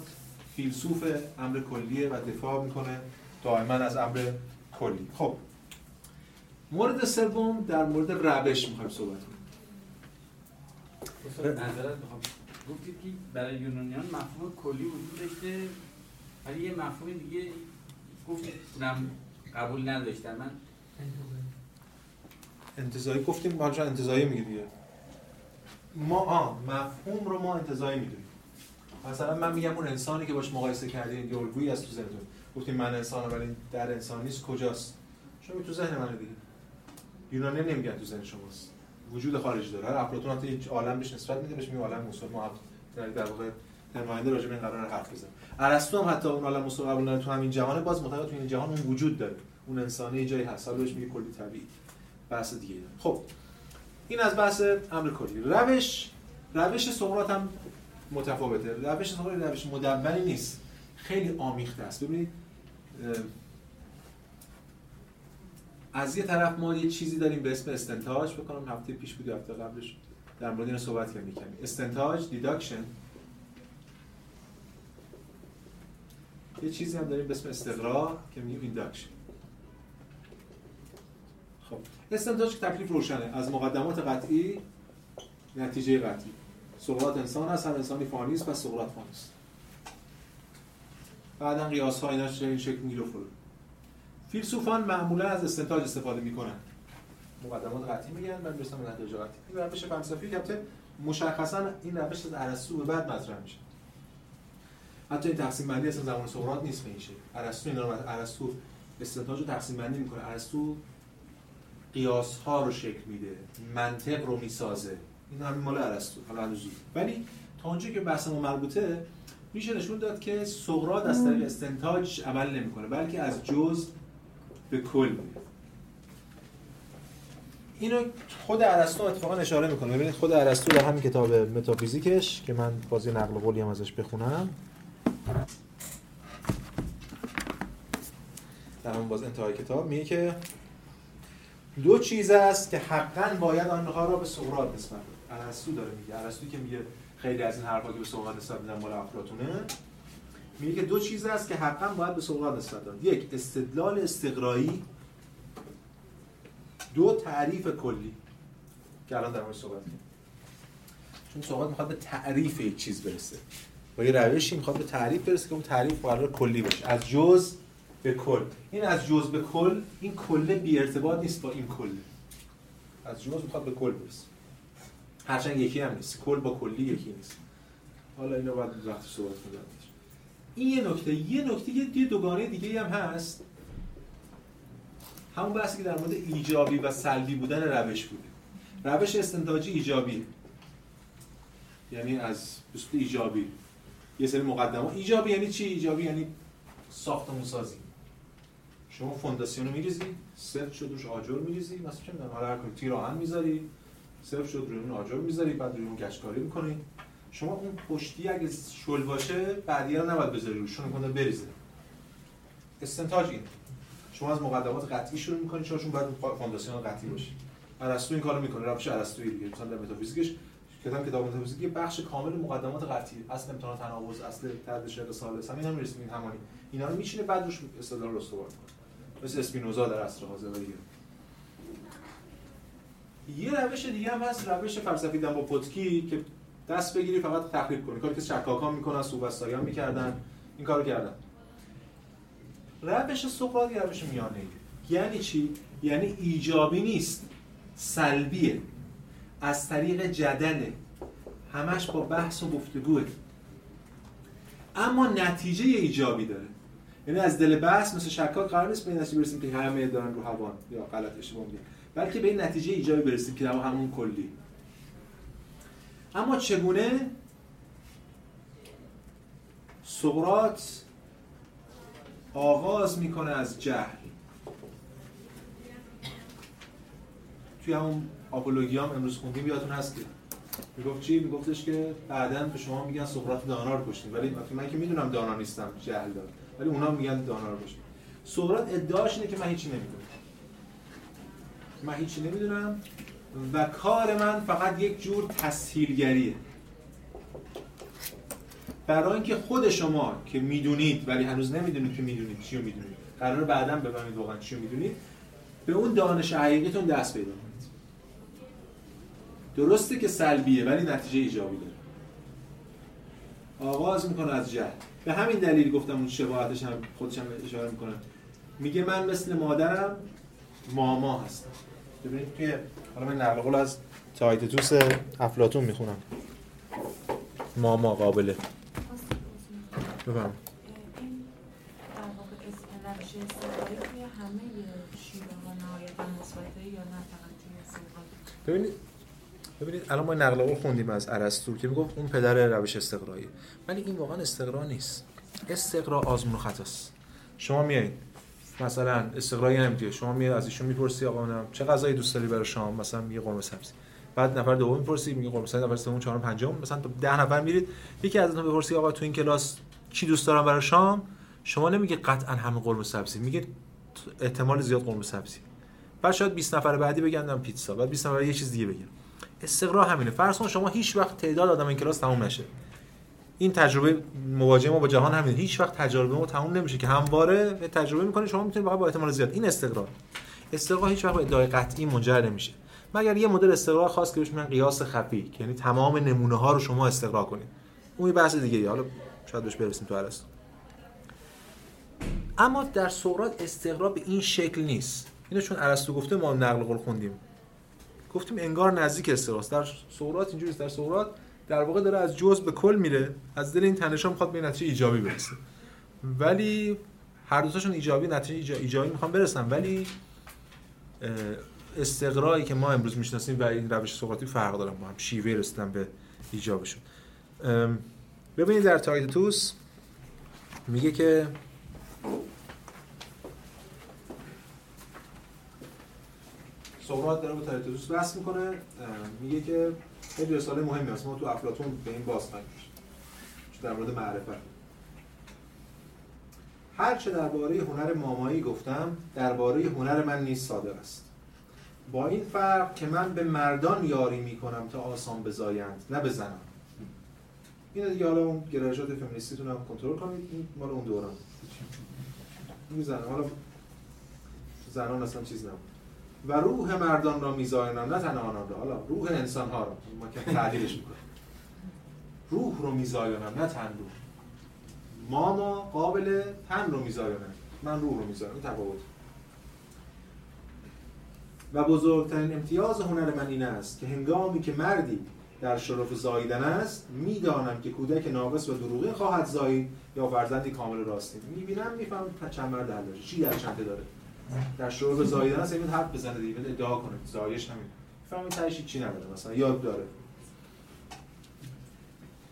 فیلسوف امر کلیه و دفاع می‌کنه دائما از امر کلی. خب مورد سوم در مورد روش می‌خوایم صحبت کنیم. نظرت می‌خوام. گفتید که برای یونانیان مفهوم کلی وجود داشته ولی یه مفهوم دیگه گفتید قبول نداشتن من انتظایی گفتیم ما انتظایی میگه دیگه. ما آه مفهوم رو ما انتظایی می‌دونیم. مثلا من میگم اون انسانی که باش مقایسه کردین یه الگویی از تو ذهنتون. گفتیم من انسانم ولی در انسان نیست کجاست؟ شما تو ذهن من دیگه. یونانی نمیگن تو ذهن شماست. وجود خارجی داره. هر افلاطون حتی یک عالم بهش نسبت میده بهش میگه عالم مستقل ما در واقع نماینده راجع به این قرار حرف بزنه ارسطو هم حتی اون عالم مستقل قبول نداره. تو همین جهان باز معتقد تو این جهان اون وجود داره. اون انسانی جایی هست. بهش میگه کلی طبیعی. بحث دیگه خب این از بحث امر کلی روش روش سقراط هم متفاوته. روش سقراط روش مدونی نیست. خیلی آمیخته است. ببینید از یه طرف ما یه چیزی داریم به اسم استنتاج بکنم. هفته پیش بود هفته قبلش در مورد این صحبت کردیم. استنتاج deduction یه چیزی هم داریم به اسم استقرا که میگیم induction خب. استنتاج تکلیف روشنه. از مقدمات قطعی نتیجه قطعی. سقراط انسان هست هر انسانی فانی است پس سقراط فانی است. بعدا قیاس ها اینا این شکل میره فرو. فیلسوفان معمولا از استنتاج استفاده می‌کنن مقدمات قطعی میگن بعد برسن به نتایج قطعی. این روش فلسفی که مشخصا این روش از ارسطو به بعد مطرح میشه. حتی این تقسیم بندی اصلا زمان سقراط نیست به این شکل. ارسطو اینا رو ارسطو استنتاج رو تقسیم بندی می‌کنه. ارسطو قیاس ها رو شکل میده منطق رو می‌سازه. این همین مال ارسطو حالا ولی تا اونجایی که بحث ما مربوطه میشه نشون داد که سقراط از طریق استنتاج عمل نمی‌کنه بلکه از جز به کل. میره اینو خود ارسطو اتفاقا اشاره می‌کنه. ببینید خود ارسطو در همین کتاب متافیزیکش که من بازی نقل قولی هم ازش بخونم. در همون باز انتهای کتاب میگه که دو چیز است که حقا باید آنها را به سقراط نسبت ارسطو داره میگه. ارسطو که میگه خیلی از این حرفا که به سقراط نسبت میدن مال افلاطونه میگه که دو چیز است که حقا باید به سقراط نسبت داد یک استدلال استقرایی. دو تعریف کلی. که الان در مورد صحبت کنیم. چون صحبت می‌خواد به تعریف یک چیز برسه. با یه روشی می‌خواد به تعریف برسه که اون تعریف قرار کلی باشه. از جز به کل. این از جز به کل این کله بی ارتباط نیست با این کل. از جز می‌خواد به کل برسه. هرچند یکی هم نیست. کل با کلی یکی نیست. حالا اینو باید وقت صحبت کنیم این یه نکته یه نکته یه دوگانه دیگه هم هست. همون بحثی که در مورد ایجابی و سلبی بودن روش بوده. روش استنتاجی ایجابی. یعنی از بسیط ایجابی. یه سری مقدمه ایجابی یعنی چی؟ ایجابی یعنی ساختمون سازی شما فونداسیون رو میریزی شد روش آجر میریزی. مثلا چه می‌دونم حالا هر تیر آهن می‌ذاری. صرف شد روی اون آجر می‌ذاری بعد روی اون گچکاری می‌کنی شما اون پشتی اگه شل باشه بعدی رو نباید بذاری روش چون بریزه. استنتاج این شما از مقدمات قطعی شروع می‌کنید چون باید فونداسیون قطعی باشه. ارسطو این کارو می‌کنه روش ارسطویی دیگه مثلا در متافیزیکش. کتاب کتاب متافیزیک یه بخش کامل مقدمات قطعی اصل امتحان تناقض اصل طرد شعر ثالث همین هم این همانی اینا رو میچینه بعد روش استدلال رو استوار کنه مثل اسپینوزا در عصر حاضر دیگه. یه روش دیگه هم هست روش فلسفی با پوتکی که دست بگیری فقط تحقیق کنی. کاری که شکاکان می‌کنن سوبستایان می‌کردن. این کارو کردن. روش سقراط یه روش میانه یعنی چی؟ یعنی ایجابی نیست. سلبیه. از طریق جدله همش با بحث و گفتگوه. اما نتیجه ایجابی داره. یعنی از دل بحث مثل شکاک قرار نیست به برسیم که همه دارن رو هوان یا غلط اشتباه میگن. بلکه به این نتیجه ایجابی برسیم که همون کلی. اما چگونه سقراط آغاز می‌کنه از جهل؟ توی همون آپولوگیام امروز خوندیم یادتون هست که می‌گفت چی؟ میگفتش که بعدا به شما میگن سقراط دانا رو کشتیم. ولی من که می‌دونم دانا نیستم جهل دارم ولی اونا میگن دانا رو کشتیم. سقراط ادعاش اینه که من هیچی نمی‌دونم. من هیچی نمی‌دونم. و کار من فقط یک جور تسهیلگریه. برای اینکه خود شما که می‌دونید ولی هنوز نمی‌دونید که می‌دونید چی می‌دونید قرار بعدا بفهمید واقعا چی می‌دونید به اون دانش حقیقیتون دست پیدا کنید. درسته که سلبیه ولی نتیجه ایجابی داره. آغاز می‌کنه از جهل. به همین دلیل گفتم اون شباهتش هم خودش هم اشاره می‌کنه. میگه من مثل مادرم ماما هستم. ببینید توی حالا من نقل قول از تایتوس افلاطون می‌خونم. ماما قابله. بفهم ببینید ببینید الان ما نقل قول خوندیم از ارسطو که می‌گفت اون پدر روش استقرایی. ولی این واقعا استقرا نیست. استقرا آزمون و خطاست. شما میایید. مثلا استقرایی نمی‌دید شما میاد از ایشون می‌پرسی آقا نم چه غذایی دوست داری برای شام مثلا میگه قرمه سبزی. بعد نفر دوم می‌پرسی میگه قرمه سبزی. نفر سوم چهارم پنجم. مثلا ده نفر میرید یکی از اونها بپرسی آقا تو این کلاس چی دوست دارم برای شام شما نمیگه قطعا همه قرمه سبزی میگه احتمال زیاد قرمه سبزی. بعد شاید 20 نفر بعدی بگن پیتزا. بعد 20 نفر یه چیز دیگه بگن. استقرا همینه. فرض کن شما هیچ وقت تعداد آدم این کلاس تموم نشه. این تجربه مواجهه ما با جهان همین هیچ وقت تجربه ما تموم نمیشه که همواره به تجربه می‌کنه شما می‌تونید با احتمال زیاد. این استقرا استقرا هیچ وقت به ادعای قطعی منجر نمیشه. مگر یه مدل استقرا خاص که بهش میگن قیاس خفی یعنی تمام نمونه ها رو شما استقرا کنید. اون بحث دیگه حالا شاید بهش برسیم تو ارسطو اما در سقراط استقرا به این شکل نیست. اینو چون ارسطو گفته ما نقل قول خوندیم. گفتیم انگار نزدیک استقراست در سقراط اینجوری در سقراط در واقع داره از جزء به کل میره. از دل این تنشا می‌خواد به نتیجه ایجابی برسه. ولی هر دوتاشون ایجابی نتیجه ایجابی می‌خوان برسن ولی استقرایی که ما امروز می‌شناسیم و این روش سقراطی فرق دارن با هم شیوه رسیدن به ایجابشون. ببینید در تئایتتوس میگه که سقراط داره با تئایتتوس بحث می‌کنه. میگه که خیلی رساله مهمی هست ما تو افلاطون به این باز خواهیم در مورد معرفت. هر چه درباره هنر مامایی گفتم درباره هنر من نیز صادق است. با این فرق که من به مردان یاری می‌کنم تا آسان بزایند نه به زنان. این دیگه حالا اون گرایشات فمینیستیتون هم کنترل کنید. این مال اون دوران. می‌زنه حالا زنان اصلا چیز نبود. و روح مردان را میزاینم نه تنها آنان را. حالا روح انسان ها را. ما که تعدیلش می‌کنیم. روح رو میزاینم نه تن رو. ما قابل تن رو میزاینم من روح رو میزاینم این تفاوت. و بزرگترین امتیاز هنر من این است که هنگامی که مردی در شرف زاییدن است می‌دانم که کودک ناقص و دروغین خواهد زایید یا فرزندی کامل راستی می‌بینم می‌فهمم چند مرد چی در چنده داره. در شروع زاییدن است این حرف بزنه دیگه ادعا کنه. زایش نمیده فهمی تهش چی نداره مثلا یاد داره.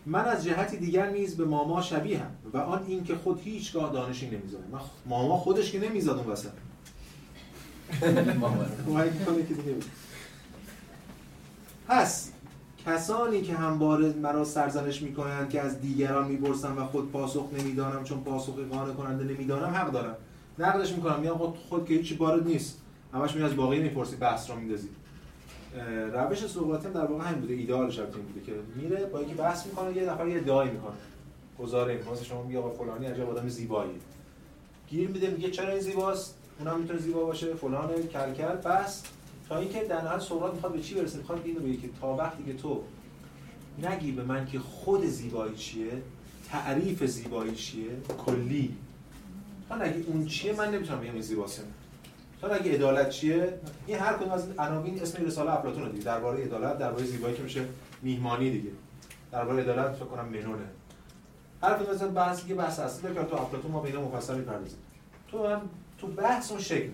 من از جهتی دیگر نیز به ماما شبیه هم و آن اینکه خود هیچگاه دانشی نمی‌ذاره من ماما خودش که نمیزاد اون وسط. پس کسانی که همواره مرا سرزنش می‌کنند که از دیگران می‌پرسم و خود پاسخ نمی‌دانم چون پاسخ قانع کننده نمی‌دانم حق دارم. نقدش می‌کنم. میگم خود, خود که هیچی وارد نیست. همش می از باقی می‌پرسی بحث رو میندازی. روش سقراطی در واقع همین بوده. ایدئالش این بوده که میره با اینکه بحث می‌کنه یه نفر یه ادعایی می‌کنه. گزاره مثلا شما میگه آقا فلانی عجب آدم زیبایی. گیر میده میگه چرا این زیباست؟ اونم می‌تونه زیبا باشه. فلان کلکل بس. تا اینکه در نهایت سقراط می‌خواد به چی برسه؟ می‌خواد اینو بگه که تا وقتی که تو نگی به من که خود زیبایی چیه تعریف زیبایی چیه کلی تا اگه اون چیه من نمی‌تونم بگم این زیباست. تا اگه عدالت چیه؟ این هر کدوم از عناوین اسم رساله افلاطون دیگه. درباره عدالت درباره زیبایی که میشه میهمانی دیگه. درباره عدالت فکر کنم منونه. هر کدوم از بحثی که بحث اصلی که تو افلاطون ما به اینا مفصل می‌پردازیم. تو هم تو بحث اون شکل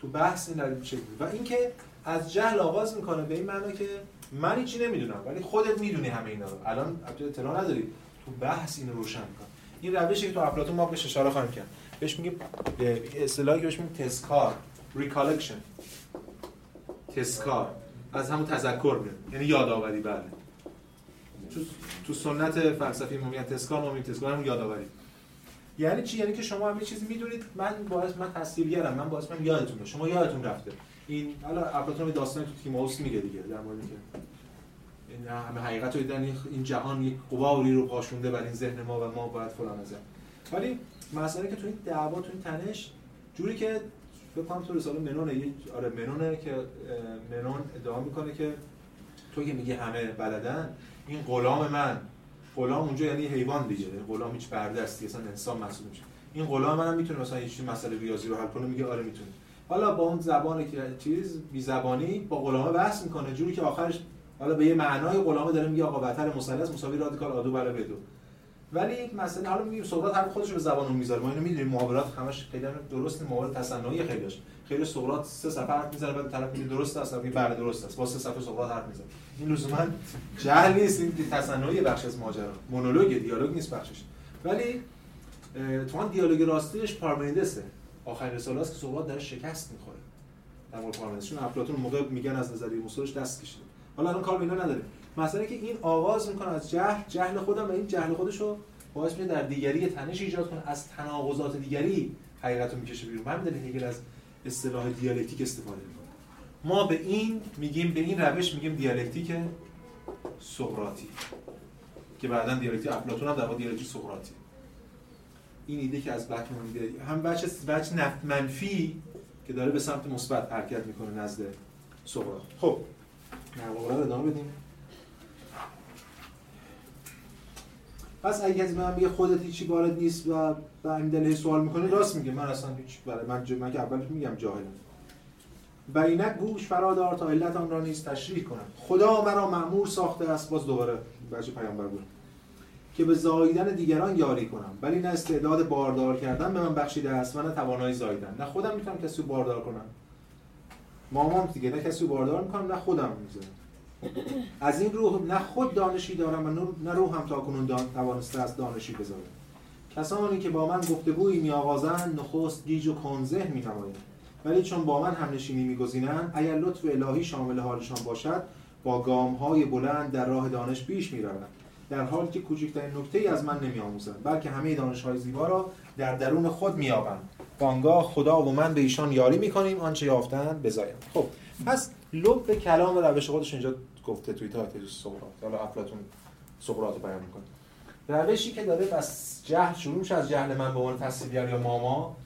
تو بحث این در شکل و اینکه از جهل آغاز می‌کنه به این معنی که من هیچی نمی‌دونم ولی خودت می‌دونی همه اینا رو. الان اطلاع نداری. تو بحث اینو روشن کن. این روشی که تو افلاطون ما بهش اشاره خواهیم کرد. بهش میگیم اصطلاحی که بهش میگیم تذکار recollection تذکار از همون تذکر میاد. یعنی یادآوری بله. تو, تو سنت فلسفی ما میگن تذکار ما میگیم تذکار همون یادآوری. یعنی چی؟ یعنی که شما همه چیزی می‌دونید. من باعث من تصویرگرم من باعث من یادتون شما یادتون رفته. این حالا افلاطون داستانی تو تیموس میگه دیگه در مورد که همه حقیقت رو دیدن. این جهان یک قباری رو پاشونده بر این ذهن ما و ما باید فلان ازم ولی مسئله که تو این دعوا تو این تنش جوری که فکر کنم تو رساله منونه آره منونه که منون ادعا می‌کنه که تو که میگه همه بلدن این غلام من غلام اونجا یعنی حیوان دیگه غلام هیچ بردستی اصلا انسان محسوب میشه این غلام منم می‌تونه مثلا یه مسئله ریاضی رو حل کنه میگه آره می‌تونه. حالا با اون زبان که چیز بی زبانی با غلامه بحث می‌کنه. جوری که آخرش حالا به یه معنای غلامه داره میگه آقا وتر مثلث مساوی رادیکال آدو بلا بدو. ولی مثلا حالا میگیم سقراط حرف خودش به زبان اون می‌ذاره. ما اینو می‌دونیم محاورات همش خیلی درست محاورات تصنعی خیلیش خیلی سقراط سه صفحه حرف می‌زنه بعد طرف میگه درست است میگه بله درست است. با سه صفحه سقراط حرف می‌زنه. این لزوما جهل نیست این تصنعی بخش از ماجرا. مونولوگ دیالوگ نیست بخشش. ولی تو دیالوگ راستیش پارمنیدسه آخرین رساله است که سقراط داره شکست می‌خوره. در مورد پارمنیدس چون افلاطون موقع میگن از نظریه موسولش دست کشیده. حالا الان کار به اینا نداره مثلا که این آغاز می‌کنه از جهل جهل خودم و این جهل خودش رو باعث میشه در دیگری تنش ایجاد کنه. از تناقضات دیگری حقیقت رو می‌کشه بیرون. من دلیل هگل از اصطلاح دیالکتیک استفاده می‌کنه. ما به این میگیم به این روش میگیم دیالکتیک سقراطی که بعدا دیالکتیک افلاطون هم در واقع دیالکتیک سقراطی. این ایده که از بکمن میده هم بچه بچه نفت منفی که داره به سمت مثبت حرکت می‌کنه نزد سقراط. خب رو ادامه بدیم. پس اگه کسی من میگه خودت هیچی وارد نیست و به این دلیل سوال می‌کنه راست میگه. من اصلا هیچ برای من ج... من که اول میگم جاهلم و اینک گوش فرادار تا علت آن را نیز تشریح کنم. خدا مرا معمور ساخته است. باز دوباره بچه پیامبر بود. که به زاییدن دیگران یاری کنم. ولی نه استعداد باردار کردن به من بخشیده است و نه توانایی زاییدن. نه خودم می‌تونم کسی رو باردار کنم. مامام دیگه نه کسی باردار می‌کنم نه خودم می‌ذارم. از این روح نه خود دانشی دارم و نه هم تا کنون توانسته است دانشی بذارم. کسانی که با من گفتگویی میآغازند نخست گیج و کنزه مینمایند ولی چون با من هم نشینی میگزینند اگر لطف الهی شامل حالشان باشد با گام های بلند در راه دانش پیش می‌روند. در حالی که کوچکترین نکته ای از من نمیآموزند بلکه همه دانش های زیبا را در درون خود مییابند. بانگاه خدا و من به ایشان یاری می‌کنیم. آنچه یافتند بزایند خب پس لب کلام روش خودش اینجا گفته توی تاکتیک سقراط. حالا افلاطون رو بیان می‌کنه. روشی که داره بس جهل شروع میشه از جهل من به عنوان تصویر یا ماما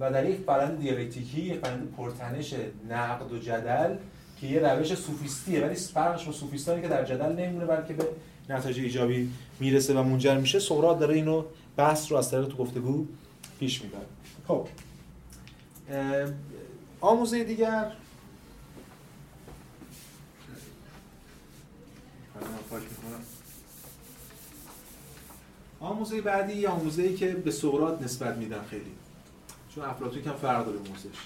و در یک فرند دیالکتیکی یک فرند پرتنش نقد و جدل که یه روش سوفیستیه. ولی فرقش با سوفیستانی که در جدل نمیمونه بلکه به نتایج ایجابی می‌رسه و منجر میشه. سقراط داره اینو بحث رو از طریق تو گفتگو پیش می‌بره. خب آموزه دیگر. آموزه بعدی یه آموزه که به سقراط نسبت میدن خیلی. چون افلاطون کم فرق داره موزش.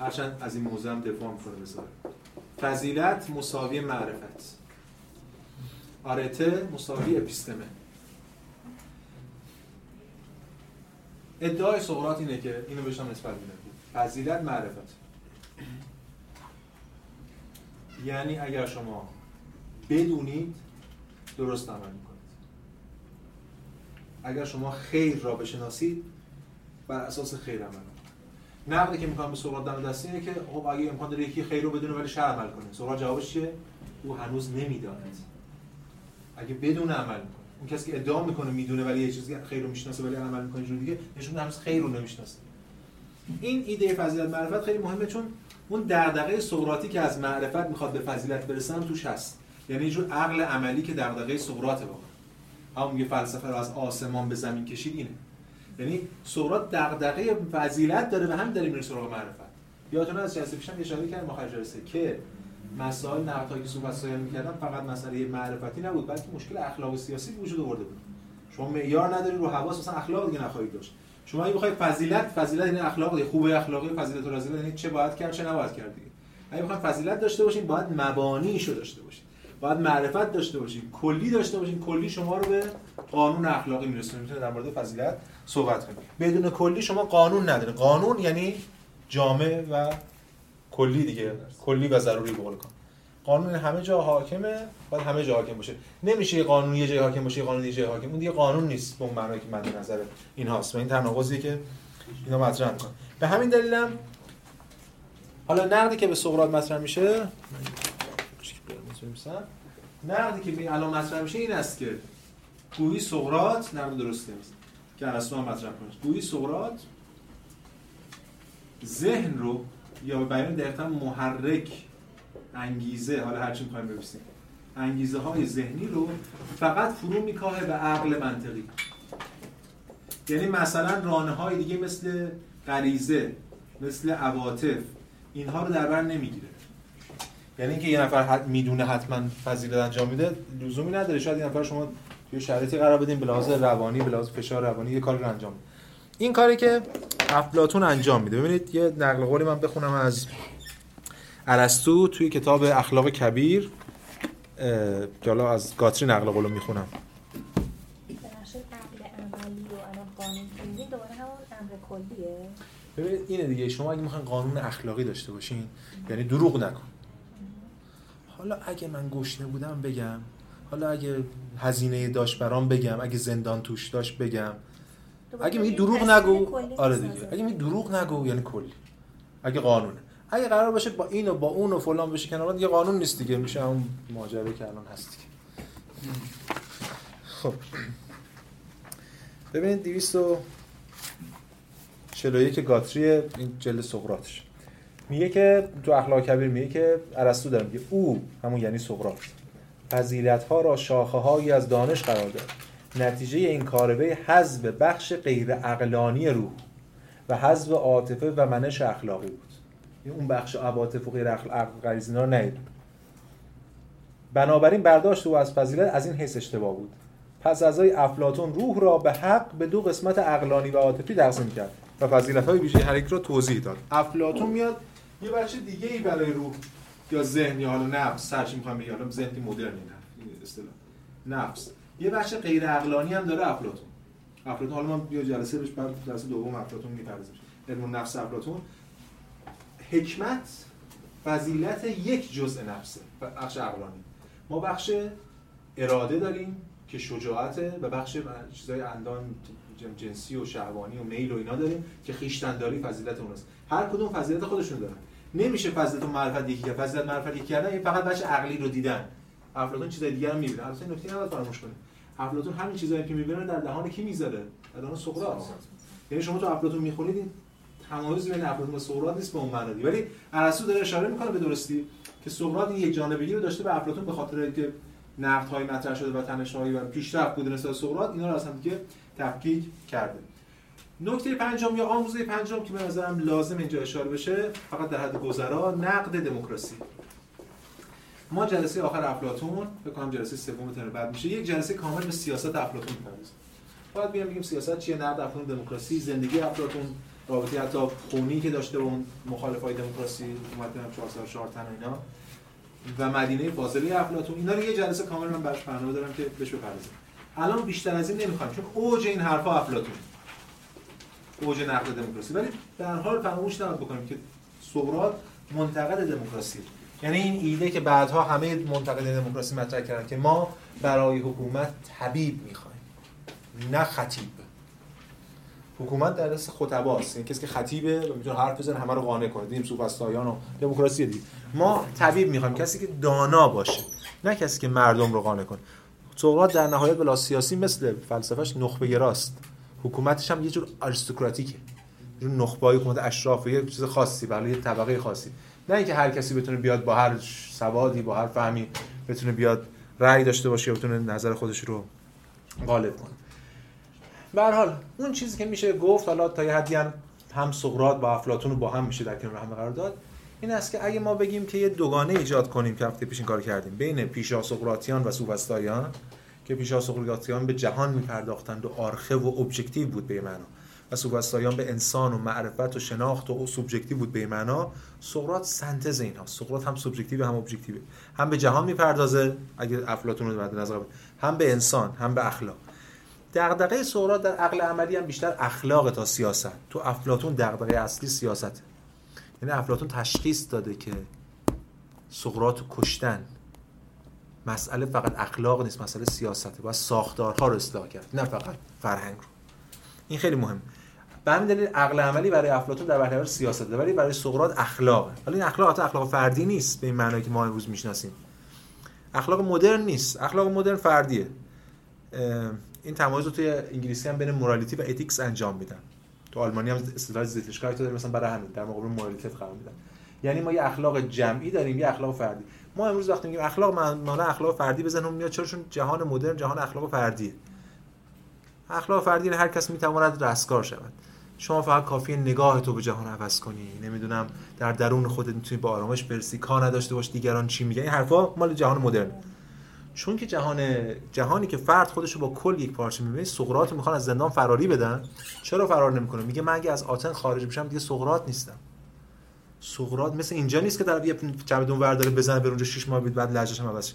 هرچند از این موزه هم دفاع می‌کنه بذاره فضیلت مساوی معرفت. آرته مساوی اپیستمه. ادعای سقراط اینه که اینو بهش هم نسبت میدن فضیلت معرفت. یعنی اگر شما بدونید درست عمل می‌کنید. اگر شما خیر را بشناسید بر اساس خیر عمل نقدی که می‌کنم به سقراط دم دستی اینه که خب اگه امکان داره یکی خیر رو بدونه ولی شر عمل کنه. سقراط جوابش چیه؟ او هنوز نمی‌داند. اگه بدون عمل اون کسی که ادعا می‌کنه می‌دونه ولی یه چیزی خیر رو می‌شناسه ولی عمل می‌کنه جور دیگه نشون هنوز خیر رو نمی‌شناسه. این ایده فضیلت معرفت خیلی مهمه چون اون دغدغه سقراطی که از معرفت می‌خواد به فضیلت برسن توش هست. یعنی جور عقل عملی که دغدغه سقراط واقعا. همون میگه فلسفه رو از آسمان به زمین کشید اینه. یعنی سقراط دغدغه فضیلت داره و هم داره میره سراغ معرفت. یادتون از جلسه پیشم اشاره کردم جلسه که مسائل نقدهایی که صحبت می‌کردم فقط مسئله معرفتی نبود بلکه مشکل اخلاق و سیاسی وجود آورده بود. شما معیار نداری رو حواس مثلا اخلاق دیگه نخواهید داشت. شما اگه بخواید فضیلت فضیلت یعنی اخلاق خوبه اخلاقی فضیلت و رذیلت یعنی چه باید کرد چه نباید کرد دیگه. اگه بخواید فضیلت داشته باشین باید مبانیشو داشته باشین. باید معرفت داشته باشین. کلی داشته باشین. کلی شما رو به قانون اخلاقی میرسونه. می‌تونه در مورد فضیلت صحبت کنید. بدون کلی شما قانون نداره. قانون یعنی جامع و کلی دیگه کلی و ضروری به قول قانون همه جا حاکمه باید همه جا حاکم باشه. نمیشه یه قانون یه جای حاکم باشه یه قانون یه جای حاکم. اون دیگه قانون نیست به اون معنی که مد نظر این هاست. و این تناقضیه که اینا مطرح می‌کنن به همین دلیلم حالا نقدی که به سقراط مطرح میشه نقدی که الان مطرح میشه این است که گویی سقراط نقد درسته است. که ارسطو هم مطرح کنه گویی سقراط ذهن رو یا به بیان دقیقا محرک انگیزه حالا هر چی می‌خوایم ببینیم انگیزه های ذهنی رو فقط فرو میکاهه به عقل منطقی. یعنی مثلا رانه های دیگه مثل غریزه مثل عواطف اینها رو در بر نمی‌گیره. یعنی اینکه یه نفر می‌دونه حتما فضیلت انجام میده لزومی نداره. شاید یه نفر شما توی شرایطی قرار بدین به روانی به فشار روانی یه کاری رو انجام میده این کاری که افلاطون انجام میده. ببینید یه نقل قولی من بخونم از ارسطو توی کتاب اخلاق کبیر. که حالا از گاتری نقل قولو می‌خونم. ببینید اینه دیگه شما اگه می‌خواین قانون اخلاقی داشته باشین یعنی دروغ نکن. حالا اگه من گشنه بودم بگم حالا اگه هزینه داشت برام بگم اگه زندان توش داشت بگم. اگه میگی دروغ نگو آره دیگه. اگه میگی دروغ نگو یعنی کلی. اگه قانونه. اگه قرار باشه با این و با اون و فلان بشه کنار دیگه قانون نیست دیگه. میشه اون ماجرا که الان هست خب. ببینید 241 گاتری این جلد سقراطش میگه که تو اخلاق کبیر میگه که ارسطو داره میگه او همون یعنی سقراط. فضیلت ها را شاخه هایی از دانش قرار داد. نتیجه این کاربه حذف بخش غیر عقلانی روح و حذف عاطفه و منش اخلاقی بود. اون بخش عواطف و غیر عقل غریزی رو بنابراین برداشت او از فضیلت از این حیث اشتباه بود. پس از افلاتون روح را به حق به دو قسمت عقلانی و عاطفی تقسیم کرد و فضیلت های ویژه هر یک را توضیح داد. افلاتون میاد یه بخش دیگه ای برای روح یا ذهن یا حالا نفس سرچ می‌خوام بگم حالا ذهنی مدرنی نه اصطلاح. نفس. یه بخش غیر عقلانی هم داره افلاتون افلاتون حالا ما بیا جلسه بهش بعد جلسه دوم افلاتون می‌پردازیم علم نفس افلاتون حکمت فضیلت یک جزء نفسه بخش عقلانی. ما بخش اراده داریم که شجاعته و بخش چیزای اندان جنسی و شهوانی و میل و اینا داریم که خیشتنداری فضیلت اونست هر کدوم فضیلت خودشون دارن. نمیشه فضیلت و معرفت یکی فضیلت معرفت یکی کردن فقط بخش عقلی رو دیدن. افلاطون چیزای دیگه هم می‌بینه. البته نکته نباید فراموش کنیم. افلاطون همین چیزایی که می‌بینه در دهان کی می‌ذاره؟ در دهان سقراط. یعنی شما تو افلاطون می‌خونید تمایز بین افلاطون و سقراط نیست به اون معنی. ولی ارسطو داره اشاره می‌کنه به درستی که سقراط این یک جانبگی رو داشته به افلاطون به خاطر اینکه نقد های مطرح شده و تنش‌هایی و پیشرفت بوده نسبت سقراط اینا رو از هم دیگه تفکیک کرده. نکته پنجم یا آموزه پنجم که به نظرم لازم اینجا اشاره بشه فقط در حد گذرا نقد دموکراسی. ما جلسه آخر افلاطون فکر کنم جلسه سوم ترم بعد میشه یک جلسه کامل به سیاست افلاطون می‌پردازیم. باید بیام بگیم سیاست چیه؟ نقد افلاطون دموکراسی زندگی افلاطون رابطه حتی خونی که داشته با اون مخالفای دموکراسی حکومت 4 سال تن اینا. و مدینه فاضله افلاطون. اینا رو یه جلسه کامل من براش برنامه دارم که بهش بپردازم الان بیشتر از این نمی‌خوام چون اوج این حرفا افلاطون. اوج نقد دموکراسی. ولی در حال فراموش نباید بکنیم که سقراط منتقد دموکراسی. یعنی این ایده که بعدها همه منتقد دموکراسی مطرح کردن که ما برای حکومت طبیب می‌خوایم نه خطیب. حکومت در دست خطباست. این کسی که خطیبه و می‌تونه حرف بزنه همه رو قانع کنه. دیدیم سوفسطائیان و دموکراسی دید. ما طبیب می‌خوایم. کسی که دانا باشه نه کسی که مردم رو قانع کنه. سقراط در نهایت بلا سیاسی مثل فلسفهش نخبه گراست. حکومتش هم یه جور آریستوکراتیکه. یه نخبه حکومت اشراف یه چیز خاصی برای یه طبقه خاصی. نه اینکه هر کسی بتونه بیاد با هر سوادی با هر فهمی بتونه بیاد رأی داشته باشه یا بتونه نظر خودش رو غالب کنه. به حال اون چیزی که میشه گفت حالا تا یه حدی هم هم سقراط با افلاطون رو با هم میشه در کنار هم قرار داد این است که اگه ما بگیم که یه دوگانه ایجاد کنیم که هفته پیش این کار کردیم بین پیشا سقراطیان و سوفسطائیان که پیشا سقراطیان به جهان میپرداختند و آرخه و objective بود به معنا. و سوفسطائیان به انسان و معرفت و شناخت و سوبژکتیو بود به معنا. سقراط سنتز اینها. سقراط هم سوبژکتیو هم objective هم به جهان می‌پردازه اگه افلاطون رو مد نظر هم به انسان هم به اخلاق. دغدغه سقراط در عقل عملی هم بیشتر اخلاق تا سیاست. تو افلاطون دغدغه اصلی سیاست. یعنی افلاطون تشخیص داده که سقراط کشتن مسئله فقط اخلاق نیست مسئله سیاسته. باید ساختارها رو اصلاح کرد نه فقط فرهنگ رو. این خیلی مهم. به همین دلیل عقل عملی برای افلاطون در برابر سیاسته ولی برای سقراط اخلاقه. حالا این اخلاق اخلاق فردی نیست به این معنی که ما امروز می‌شناسیم. اخلاق مدرن نیست. اخلاق مدرن فردیه. این تمایز رو توی انگلیسی هم بین morality و ethics انجام میدن. تو آلمانی هم اصطلاح Sittlichkeit داره مثلا برای همین در مقابل morality قرار میدن. یعنی ما یه اخلاق جمعی داریم یه اخلاق فردی. ما امروز وقتی میگیم اخلاق معنا اخلاق فردی به ذهنم میاد چرا؟ چون جهان مدرن جهان اخلاق فردیه. اخلاق فردی هر کس می‌تواند رستگار شود. شما فقط کافی نگاه تو به جهان عوض کنی. نمی‌دونم در درون خودت می‌تونی با آرامش برسی کار نداشته باش دیگران چی میگن؟ این حرفا مال جهان مدرن. چون که جهان جهانی که فرد خودش رو با کل یک پارچه می‌بینه سقراط می‌خوان از زندان فراری بدن. چرا فرار نمی‌کنه؟ میگه من اگه از آتن خارج بشم دیگه سقراط نیستم. سقراط مثل اینجا نیست که در یه چمدون ور داره بزنه بر اونجا 6 ماه بعد لهجهش هم عوض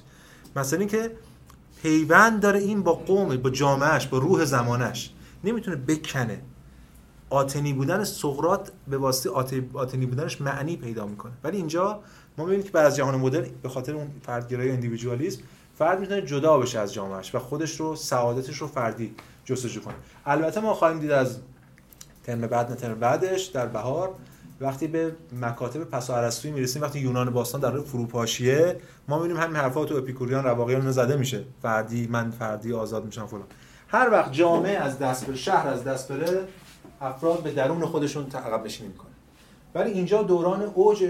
مثلا اینکه پیوند داره این با قوم با جامعهش با روح زمانش نمی‌تونه بکنه. آتنی بودن سقراط به واسطه آتنی بودنش معنی پیدا می‌کنه. ولی اینجا ما می‌بینیم که بعد از جهان مدرن به خاطر اون فردگرایی اندیویدوالیسم فرد می‌تونه جدا بشه از جامعهش و خودش رو سعادتش رو فردی جستجو کنه. البته ما خواهیم دید از ترم بعد نه ترم بعدش در بهار وقتی به مکاتب پس ارسطویی می‌رسیم وقتی یونان باستان در فروپاشیه ما می‌بینیم همین حرفا تو اپیکوریان رواقیان زده میشه. فردی من فردی آزاد میشم فلان. هر وقت جامعه از دست بره شهر از دست بره افراد به درون خودشون عقب نشینی می‌کنه ولی اینجا دوران اوج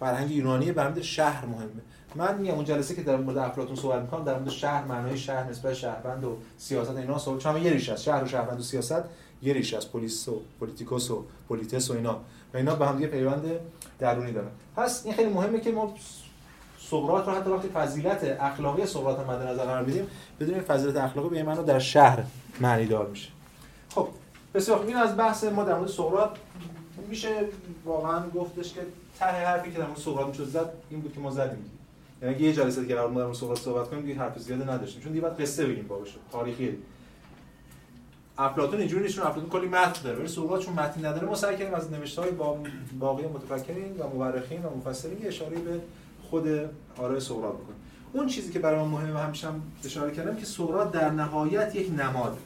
فرهنگ یونانیه شهر مهمه. من میگم اون جلسه که در مورد افلاطون صحبت می‌کنم در مورد شهر معنای شهر نسبت شهروند و سیاست اینا صحبت چون یه ریشه است شهر و شهروند و سیاست یه ریشه است πόλις و πολιτικός و πολίτης و اینا. و اینا به هم دیگه پیوند درونی دارن. پس این خیلی مهمه که ما سقراط رو حتی وقتی فضیلت اخلاقی سقراط مد نظر قرار بدیم بدون فضیلت اخلاقی به معنی در شهر معنی دار میشه. خب بسیار این از بحث ما در مورد سقراط میشه واقعا گفتش که ته حرفی که در مورد سقراط می‌شد زد این بود که ما زدیم. یعنی یه جلسه دیگه قرار در سقراط صحبت کنیم دیگه حرف زیاده نداشتیم. چون دیگه بعد قصه بگیم بابش تاریخی افلاطون اینجوری نیست افلاطون کلی متن داره. ولی سقراط چون متن نداره ما سعی کردیم از نوشته‌های با باقی متفکرین و مورخین و مفسرین اشاره به خود آرای سقراط بکنیم. اون چیزی که برای ما مهمه همیشه هم اشاره کردم که سقراط در نهایت یک نماد.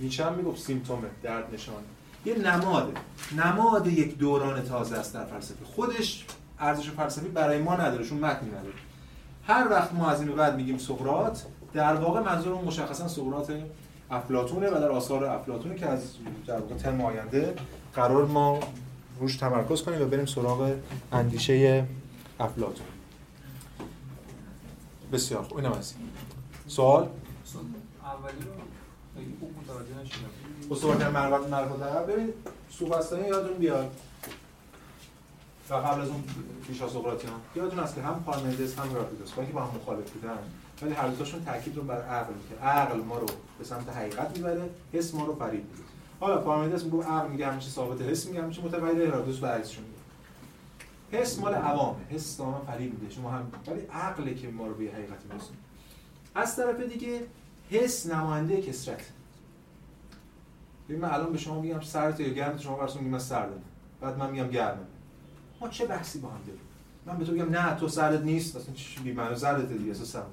نیچه هم می‌گفت سیمتومه درد نشانه یه نماده نماد یک دوران تازه است در فلسفه. خودش ارزش فلسفی برای ما نداره چون متنی نداره. هر وقت ما از این بعد میگیم سقراط در واقع منظورمون مشخصا سقراط افلاتونه و در آثار افلاتونه که از در واقع ترم آینده قرار ما روش تمرکز کنیم و بریم سراغ اندیشه افلاتون بسیار خوب اینم هست سوال اولی رو خوب متوجه نشدم اصول مربوط مربوط ببین سوفسطائیان یادتون بیاد و قبل از اون پیشا سقراطیان یادتون هست که هم پارمنیدس هم هراکلیتوس با با هم مخالف بودن ولی هر دوتاشون تاکید رو بر عقل که عقل ما رو به سمت حقیقت می‌بره حس ما رو فریب میده حالا پارمنیدس میگه عقل میگه همیشه ثابت حس میگه همیشه متغیر هرادوس برعکسشون میگه. حس مال عوامه حس دائما فریب میده شما هم ولی عقل که ما رو به حقیقت میرسونه. از طرف دیگه حس نماینده کسرت ببین من الان به شما میگم سرت یا گرمت شما برسون میگم من سردم بعد من میگم گرمه. چه بحثی با هم داریم؟ من به تو میگم نه تو سرت نیست اصلا چی بی معنی زردت دیگه اساسا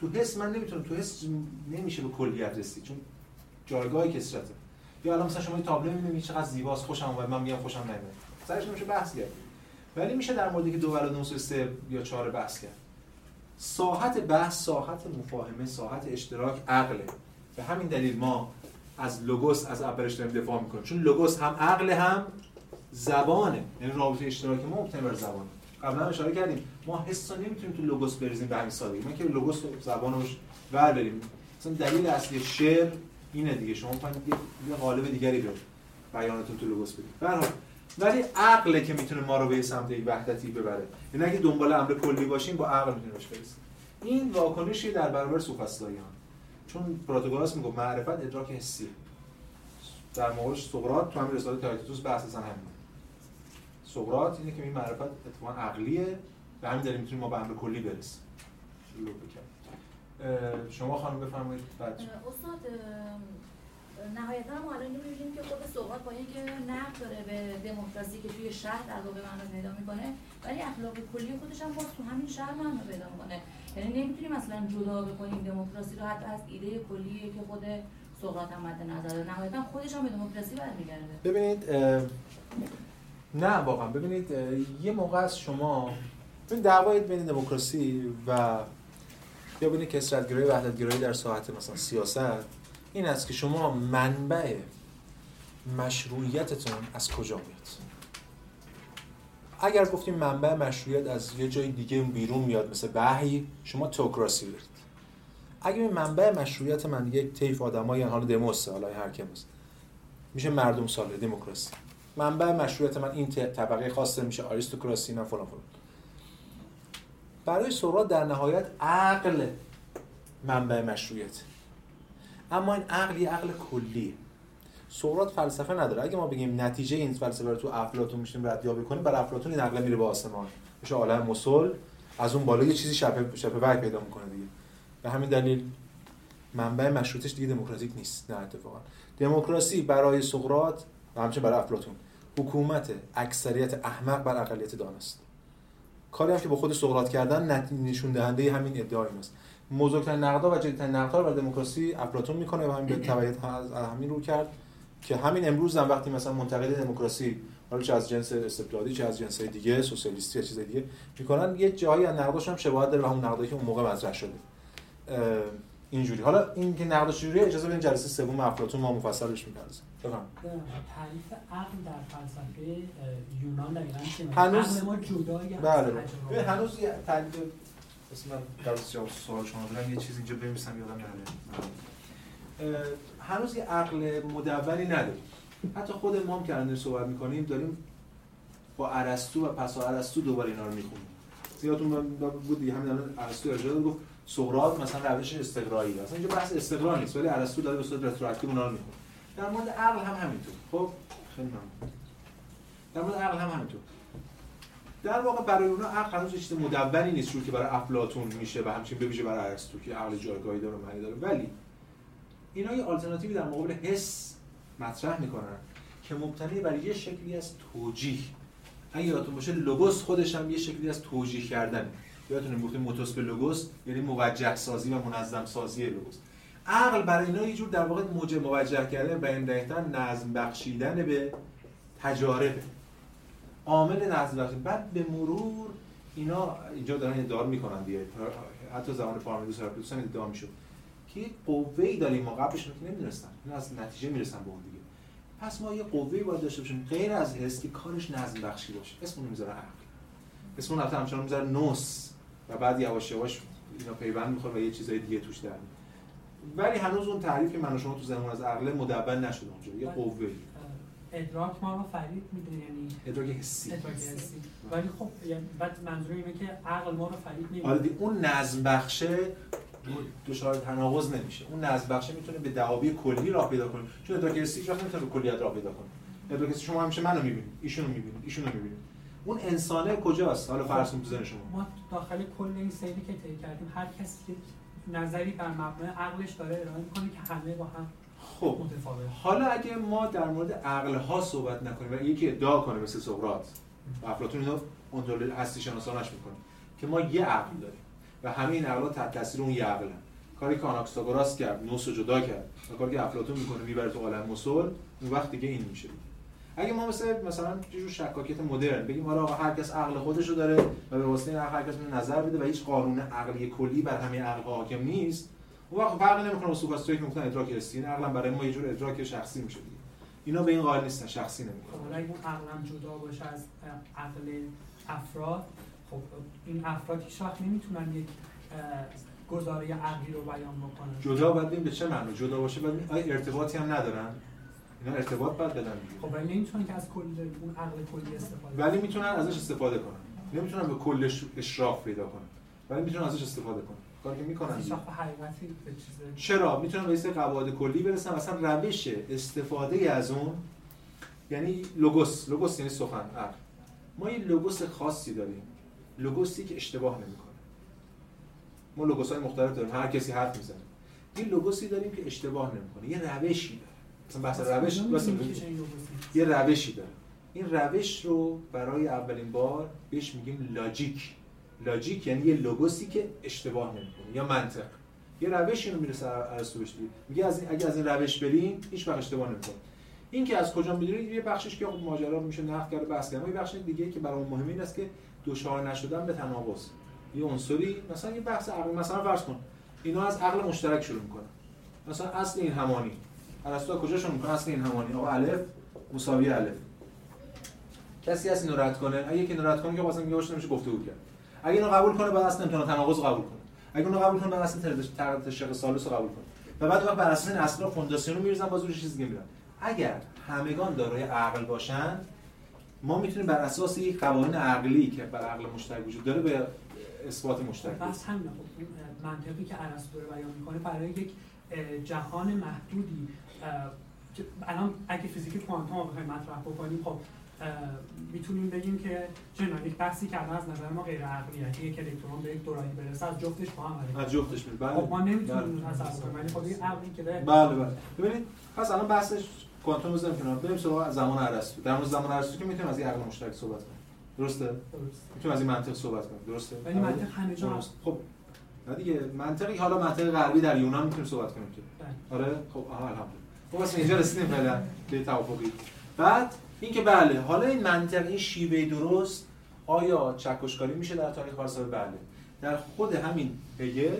تو حس من نمی‌تونم تو حس نمیشه به کلیت رسید چون جایگاه کسرته یا الان مثلا شما تابلو می‌بینید چقدر زیباست خوشم اومد من میگم خوشم نمیاد سرش نمیشه بحث کرد. ولی میشه در موردی که دو و دو سه یا چهار بحث کرد. ساحت بحث ساحت مفاهمه ساحت اشتراک عقله. به همین دلیل ما از لوگوس از اولش داریم دفاع می‌کنیم. چون لوگوس هم عقل هم زبانه. یعنی رابطه اشتراک ما مبتنی بر زبانه. قبلا اشاره کردیم ما حس نمی‌تونیم تو لوگوس بریزیم به همین سادگی. ما که لوگوس و زبان روش ور بریم مثلا دلیل اصلی شعر اینه دیگه. شما می‌خواید یه قالب دیگری رو بیانتون تو لوگوس بدید. به ولی عقله که می‌تونه ما رو به سمت یک وحدتی ببره. یعنی اگه دنبال امر کلی باشیم با عقل می‌تونیم برسیم. این واکنشی در برابر سوفسطائیان چون پروتاگوراس میگه معرفت ادراک حسی. در موردش سقراط تو همین رساله تئایتتوس بحث همین سقراط اینه که این معرفت اتفاقا عقلیه و همین دلیل می‌تونیم ما به امر کلی برسیم. شما خانم بفرمایید بعد. استاد نهایتا ما الان می‌بینیم که خود صحبت با اینکه نقد داره به دموکراسی که توی شهر در واقع معنا پیدا می‌کنه ولی اخلاق کلی خودش هم باز تو همین شهر معنا پیدا می‌کنه. یعنی نمی‌تونیم مثلا جدا بکنیم دموکراسی رو حتی از ایده کلی که خود سقراط هم مد نظر نهایتا خودش هم به دموکراسی برمیگرده. ببینید نه واقعا. ببینید یه موقع از شما این دعوای بین دموکراسی و یا بین کسرتگرایی و وحدتگرایی در ساحت مثلا سیاست این است که شما منبع مشروعیتتون از کجا میاد؟ اگر گفتیم منبع مشروعیت از یه جای دیگه بیرون میاد مثل وحی شما توکراسی دارید. اگر منبع مشروعیت من یک طیف آدمای حال دموس حالا هر کی میشه مردم ساله دموکراسی. منبع مشروعیت من این طبقه خاصه میشه آریستوکراسی نه فلان فلان. برای سقراط در نهایت عقل منبع مشروعیت. اما این عقل یه عقل کلیه. سقراط فلسفه نداره. اگه ما بگیم نتیجه این فلسفه رو تو افلاطون میشیم ردیابی کنیم بر افلاطون این عقل میره به آسمان. میشه عالم مسل از اون بالا یه چیزی شبه شبه وحی پیدا می‌کنه دیگه. به همین دلیل منبع مشروطش دیگه دموکراتیک نیست نه اتفاقا. دموکراسی برای سقراط و همچنین برای افلاطون حکومت اکثریت احمق بر اقلیت دانست کاری هم که با خود سقراط کردن نشون دهنده همین ادعای ماست. بزرگترین نقدا و جدیدترین نقدا رو بر دموکراسی افلاطون می‌کنه و همین به تبعیت از همین رو کرد که همین امروز هم وقتی مثلا منتقد دموکراسی حالا چه از جنس استبدادی چه از جنس دیگه سوسیالیستی یا چیز دیگه می‌کنن یه جایی از نقداش هم شباهت داره به همون نقدایی که اون موقع مطرح شده. اینجوری. حالا این که نقدش جوری اجازه بدین جلسه سوم افلاطون ما مفصلش می‌پردازیم. تعریف عقل در فلسفه یونان دقیقاً چیه هنوز ما جدایی بله. بله هنوز یه تعریف اسم من در سوال شما بودم یه چیزی اینجا بنویسم یادم نره. هنوز یه عقل مدولی نداریم. حتی خود ما هم که الان صحبت می‌کنیم داریم با ارسطو و پس ارسطو دوباره اینا رو می‌خونیم. زیادتون بود دیگه همین الان ارسطو ارجاع گفت سقراط مثلا روش استقرایی اصلا اینجا بحث استقرا نیست ولی ارسطو داره به صورت رتروکتیو اونا رو می‌خونه. در مورد عقل هم همینطور. خب؟ خیلی ممنون. در مورد عقل هم همینطور. در واقع برای اونا عقل هنوز چیز مدولی نیست چون که برای افلاطون میشه و همچنین ببیشه برای ارسطو که عقل جایگاهی داره معنی داره. ولی اینا یه آلترناتیوی در مقابل حس مطرح می‌کنن که مبتنی بر یه شکلی از توجیه. اگه یادتون باشه لوگوس خودش هم یه شکلی از توجیه کردن. یادتونه گفتیم موتوس به لوگوس یعنی موجه سازی و منظم سازی لوگوس. عقل برای اینا یه جور در واقع موجه موجه کردن بیان دهیدن نظم بخشیدن به تجارب. عامل نظم بخشیدن بعد به مرور اینا اینجا دارن ادعا می‌کنن دیگه. حتی زمان پارمیدوس هراکلیتوس هم ادعا می‌شد که یه قوه‌ای داریم ما. قبلش که نمی‌دونستن. اینا از نتیجه می‌رسن به اون دیگه. پس ما یه قوه‌ای باید داشته باشیم. غیر از حس که کارش نظم بخشی باشه. اسم اون می‌ذاره عقل. اسم اون همچنان می‌ذاره نوس. و بعد یواش یواش اینا پیوند می‌خوره و یه چیزای دیگه توش در ولی هنوز اون تعریف که من و شما تو ذهنمون از عقل مدون نشده اونجا یه قوه. ادراک ما رو فرید میده یعنی ادراک حسی. ادراک حسی. ولی خب یعنی بعد منظور اینه که عقل ما رو فرید نمیده آره اون نظم بخشه دچار تناقض نمیشه. اون نظم بخشه می‌تونه به دعاوی کلی راه پیدا کنه. چون ادراک حسی هیچ وقت نمی‌تونه به کلیت راه پیدا کنه. ادراک حسی شما همیشه منو می‌بینید ایشونو می‌بینید ایشونو می‌بینید. اون انسانه کجاست؟ حالا فرض کن تو شما. ما داخل کل این سیری که طی کردیم هر کسی نظری بر مبنای عقلش داره ارائه می‌کنه که همه با هم خب متفاوت. حالا اگه ما در مورد عقل ها صحبت نکنیم و یکی ادعا کنه مثل سقراط و افلاطون اینو اونطور هستی شناسانش می‌کنه که ما یه عقل داریم و همه این عقل‌ها تحت تاثیر اون یه عقلن. کاری که آناکساگوراس کرد نوس رو جدا کرد و کاری که افلاطون می‌کنه می‌بره تو عالم مسل اون وقت دیگه این میشه. اگه ما مثل مثلا یه جور شکاکیت مدرن بگیم حالا هر کس عقل خودش رو داره و به واسطه این عقل هر کس نظر بده و هیچ قانون عقلی کلی بر همه عقل حاکم نیست اون وقت فرقی نمی‌کنه با سوپاستویک که ادراک حسی. این عقلا برای ما یه جور ادراک شخصی میشه دیگه. اینا به این قائل نیستن شخصی نمی‌کنه حالا اگه اون عقلم جدا باشه از عقل افراد خب این افراد هیچ وقت نمی‌تونن یک گزاره عقلی رو بیان بکنن. جدا ببین به چه معنی. جدا باشه آیا ارتباطی هم ندارن؟ اینا ارتباط باید بدن دیگه. خب ولی نمی‌تونن که از کل اون عقل کلی استفاده ولی می‌تونن ازش استفاده کنن. نمی‌تونن به کلش اشراف پیدا کنن. ولی می‌تونن ازش استفاده کنن. کاری که می‌کنن چرا؟ می‌تونن به سری قواعد کلی برسن. مثلا روش استفاده از اون یعنی لوگوس. لوگوس یعنی سخن عقل. ما یه لوگوس خاصی داریم. لوگوسی که اشتباه نمی‌کنه. ما لوگوس های مختلف داریم. هر کسی حرف می‌زنه. یه لوگوسی داریم که اشتباه نمی‌کنه. یه روشی مثلا بحث روش؟ یه روشی داره. این روش رو برای اولین بار بهش میگیم لاجیک. لاجیک یعنی یه لوگوسی که اشتباه نمی‌کنه یا منطق. یه روشی رو می‌رسه ارسطو بهش میگه. از این اگه از این روش بریم هیچ وقت اشتباه نمی‌کنه. این که از کجا می‌دونید؟ یه بخشش که خب ماجرا میشه نقد کرد و بحث کرد یه بخش دیگه که برای مهم این است که دچار نشدن به تناقض. یه عنصری مثلا یه بحث عقل. مثلا فرض کن اینا از عقل مشترک شروع می‌کنن. مثلا اصل این همانی. ارسطو از کجا شروع می‌کنه؟ اصل این همانی. آقا الف مساوی الف. کسی هست اینو رد کنه؟ اگه اینو رد کنه که واسه میگه نمیشه گفتگو کرد اگه اینو قبول کنه بعد اصلا امتحان تناقض قبول کنه. اگه اونو قبول کنه بعد اصلا ترد تشق سالس رو قبول کنه. و بعد وقت بر اساس این اصل فونداسیون رو میریزن باز روش چیز دیگه میرن. اگر همگان دارای عقل باشن ما می‌تونیم بر اساس یک قوانین عقلی که بر عقل مشترک وجود داره به اثبات مشترک بس. همینه خب منطقی که ارسطو رو بیان می‌کنه برای یک جهان محدودی. الان اگه فیزیک کوانتوم رو بخوایم مطرح بکنیم خب می‌تونیم بگیم که چنان یک بحثی که الان از نظر ما غیر عقلیه که یک الکترون به یک دورایی برسه از جفتش با هم حرکت از جفتش میره خب ما بله. نمی‌تونیم بله. تصور کنیم ولی خب عقلی که بله بله. ببینید پس الان بحثش کوانتوم رو کنار. بریم سراغ زمان ارسطو در مورد زمان ارسطو که می‌تونیم از این عقل مشترک صحبت کنیم. درسته؟ درست می‌تونیم از این منطق صحبت کنیم. درسته؟ ولی منطق همه جا. هست خب نه دیگه منطقی حالا منطق غربی در یونان می‌تونیم صحبت کنیم که. بله. آره؟ خب آها الحمدلله. خب واسه اینجا رسیدیم فعلا به توافقی. بعد اینکه بله حالا این منطق این شیوه درست آیا چکشکاری میشه در تاریخ فلسفه بله؟ در خود همین هگل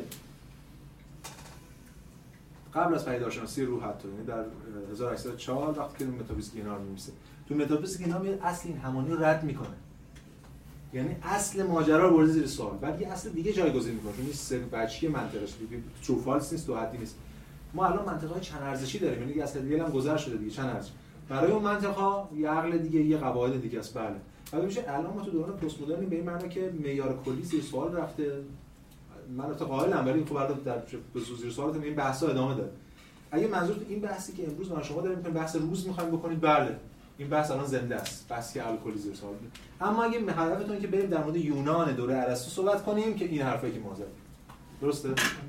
قبل از پیداشناسی روح حتی یعنی در 1804 وقتی که متافیزیک اینا رو می‌نویسه. تو متافیزیک اینا میاد اصل این همانی رو رد می‌کنه. یعنی اصل ماجرا رو برده زیر سوال. بعد یه اصل دیگه جایگزین می‌کنه. چون این سر بچی منطقش ترو فالس نیست دو حدی نیست. ما الان منطقهای چند ارزشی داریم. یعنی دیگه دیگه هم گذر شده دیگه چند ارزش. برای اون منطقه یه عقل دیگه یه قواعد دیگه است. بله. بعد میشه الان ما تو دوران پست مدرن به این معنی که معیار کلی زیر سوال رفته. من تو قائلم ولی خب الان در زیر سوالات این بحثا ادامه داره. اگه منظور این بحثی که امروز من شما داریم بحث روز می‌خوایم بکنید بله. این بحث الان زنده است. بحثی که عقل کلی زیر سوال. اما اگه هدفتون که بریم در مورد یونان دوره ارسطو صحبت کنیم که این حرفایی که ما زدیم. درسته.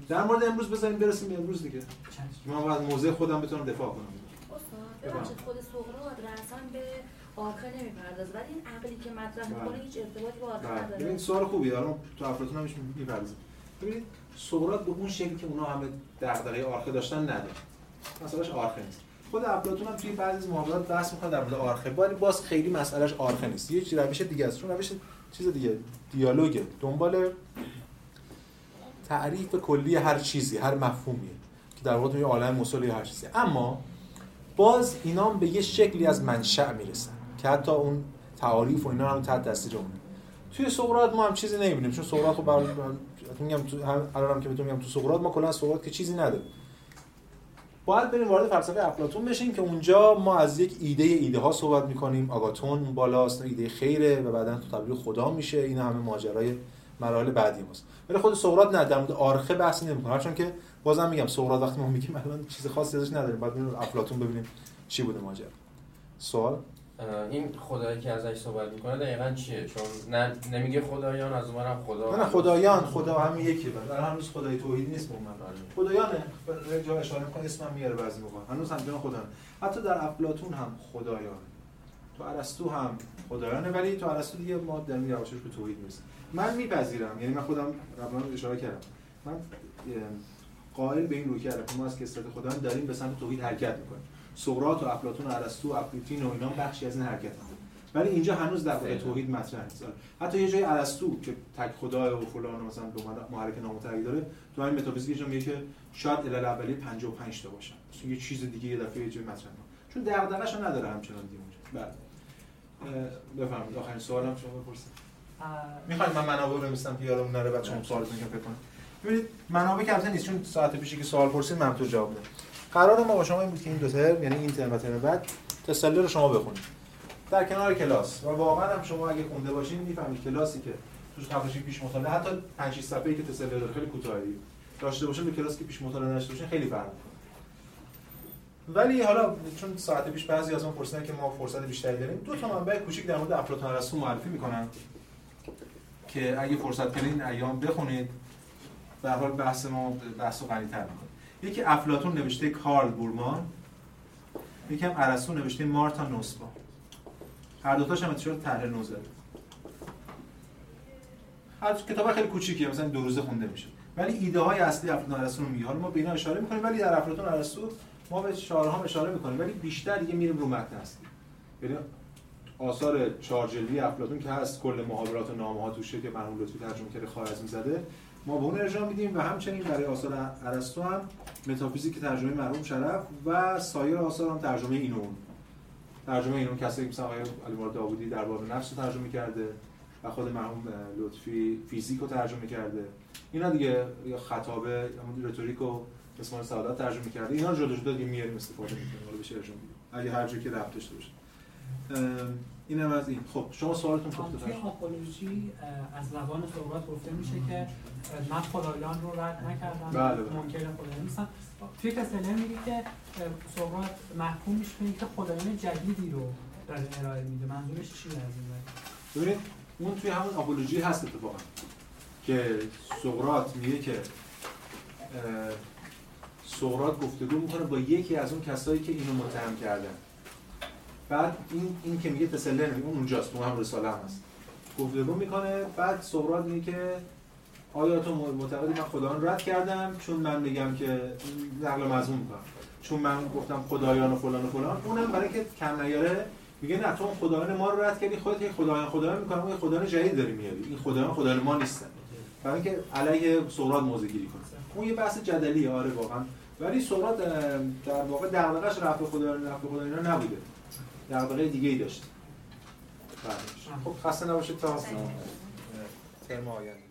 در مورد امروز بذاریم برسیم به امروز دیگه. من باید موضع خودم بتونم دفاع کنم. ببخشید خود سقراط رأسا به آرخه نمی‌پردازه. ولی این عقلی که مطرح می‌کنه بله. هیچ ارتباطی با آرخه بله. نداره. ببینید سوال خوبی الان تو افلاطون هم می‌پردازیم ببینید سقراط به اون شکلی که اونا همه دغدغه آرخه داشتن نداره. مسئلهش آرخه نیست. خود افلاطون هم توی بعضی از معاملات بحث می‌کنه در مورد آرخه ولی باز خیلی مسئلهش آرخه نیست. یه روش دیگه است. چون روش چیز دیگه دیالوگه. دنبال تعریف کلی هر چیزی هر مفهومیه که در واقع توی عالم مسلی هر چیزی. اما باز اینا به یه شکلی از منشأ می‌رسن که حتی اون تعاریف و اینا هم تحت دسترس اونه. توی سقراط ما هم چیزی نمی‌بینیم چون سقراط خب برای میگم تو الانم که بهتون میگم تو سقراط ما کلا سقراط که چیزی نداریم. باید بریم وارد فلسفه افلاطون بشیم که اونجا ما از یک ایده ایده ها صحبت می‌کنیم. آگاتون بالاست ایده خیره و بعدا تو تبدیل خدا میشه. این همه ماجرای مراحل بعدی ماست. ولی خود سقراط نه در مورد آرخه بحثی نمی‌کنه هرچند که بازم میگم سقراط وقتی ما میگیم الان چیز خاصی ازش نداریم. بعد بریم افلاطون ببینیم چی بوده ماجرا. سوال؟ این خدایی که ازش صحبت می‌کنه دقیقا چیه؟ چون نه نمیگه خدایان از اونورم خدا نه خدایان خدا همین یکی بعد هنوز خدای توحیدی نیست به من خدایانه. به جا اشاره می‌کنه اسمم میاره بعضی موقع. هنوز هم جان خدا حتی در افلاطون هم خدایانه. تو ارسطو هم خدایانه ولی تو ارسطو دیگه ما در به توحید می‌رسیم من میپذیرم. یعنی من خودم قبلا اشاره کردم. من قائل به این روی کردم که ما از کسرت خدا داریم به سمت توحید حرکت می‌کنیم. سقراط و افلاطون و ارسطو و افلاطین و اینا بخشی از این حرکت هم. ولی اینجا هنوز در واقع توحید مطرح نیست. حتی یه جای ارسطو که تک خدا و فلان و مثلا دو محرک نامتعدد داره تو همین متافیزیکش هم میگه که شاید علل اولیه 55 تا باشن. یه چیز دیگه یه دفعه یه جای مطرح کنه چون دغدغه‌ش هم نداره همچنان دیگه اونجا. بله. بفرمایید. آخرین سوالم شما بپرسید. می‌خواید من منابع بنویسم که یادمون نره بعد شما سوالتون که فکر کنید ببینید منابع البته نیست چون ساعت پیشی که سوال پرسید من تو جواب بدم قرار ما با شما این بود که این دو ترم یعنی این ترم و ترم بعد تسلی رو شما بخونید. در کنار کلاس و واقعا هم شما اگه خونده باشین می‌فهمید کلاسی که توش قبلش پیش مطالعه حتی 5 6 صفحه‌ای که تسلی داره خیلی کوتاهی داشته باشین به کلاسی که پیش مطالعه داشته باشین خیلی فرق ولی حالا چون ساعت پیش بعضی از ما پرسیدن که ما فرصت بیشتری داریم دو تا منبع کوچیک در مورد افلاطون ارسطو معرفی می‌کنم که اگه فرصت کنید این ایام بخونید. به حال بحث ما بحث رو غنی‌تر می‌کنه. یکی افلاطون نوشته کارل بورمان یکی هم ارسطو نوشته مارتا نوسبا هر دو تاش هم اتشار طرح نو زده هر کتاب خیلی کوچیکیه مثلا دو روزه خونده میشه. ولی ایده های اصلی افلاطون ارسطو رو میگه. ما به اینا اشاره می‌کنیم ولی در افلاطون ارسطو ما به شعارها اشاره می‌کنیم. ولی بیشتر دیگه میریم رو متن اصلی. آثار چهار جلدی افلاطون که هست کل محاورات و نامه ها توشه که مرحوم لطفی ترجمه کرده خوارزمی زده ما به اون ارجاع میدیم و همچنین برای آثار ارسطو هم متافیزیک ترجمه مرحوم شرف و سایر آثار هم ترجمه اینون ترجمه اینون کسایی مثل آقای علی داوودی در باب نفس ترجمه کرده و خود مرحوم لطفی فیزیک رو ترجمه کرده. اینا دیگه یا خطابه همون رتوریک و اسمان سعادت ترجمه کرده. اینا رو جدا جدا دیگه میاریم استفاده می‌کنیم حالا بشه ارجاع اگه هر جایی که رفت داشته باشه. اینم از این. خب شما سوالتون پخته توی آپولوژی از زبان سقراط گفته میشه که من خدایان رو رد نکردم. بله بله. منکر خدایان نیستم. توی کسلر میگه که سقراط محکوم میشه به اینکه خدایان جدیدی رو داره ارائه میده. منظورش چی از این؟ ببینید اون توی همون آپولوژی هست اتفاقا که سقراط میگه که سقراط گفتگو می‌کنه با یکی از اون کسایی که اینو متهم کردن. بعد این این که میگه تسلر میگه اون اونجاست تو هم رساله هم هست. گفتگو می‌کنه بعد سقراط میگه که آیا تو معتقدی من خدایان رد کردم؟ چون من میگم که نقل مضمون می‌کنم. چون من گفتم خدایان و فلان و فلان. اونم برای که کم نیاره میگه نه تو اون خدایان ما رو رد کردی خودت یه خدایان خدایان می‌کنم اون خدایان جدید داری میاری. این خدایان خدایان ما نیستن. برای اینکه علیه سقراط موضع گیری کنه. اون یه بحث جدلیه آره واقعا. ولی سقراط در واقع دغدغش رفع خدایان رفع خدایان نبوده. دغدغه دیگه ای داشت بله. خب خسته نباشید تا ترم آینده.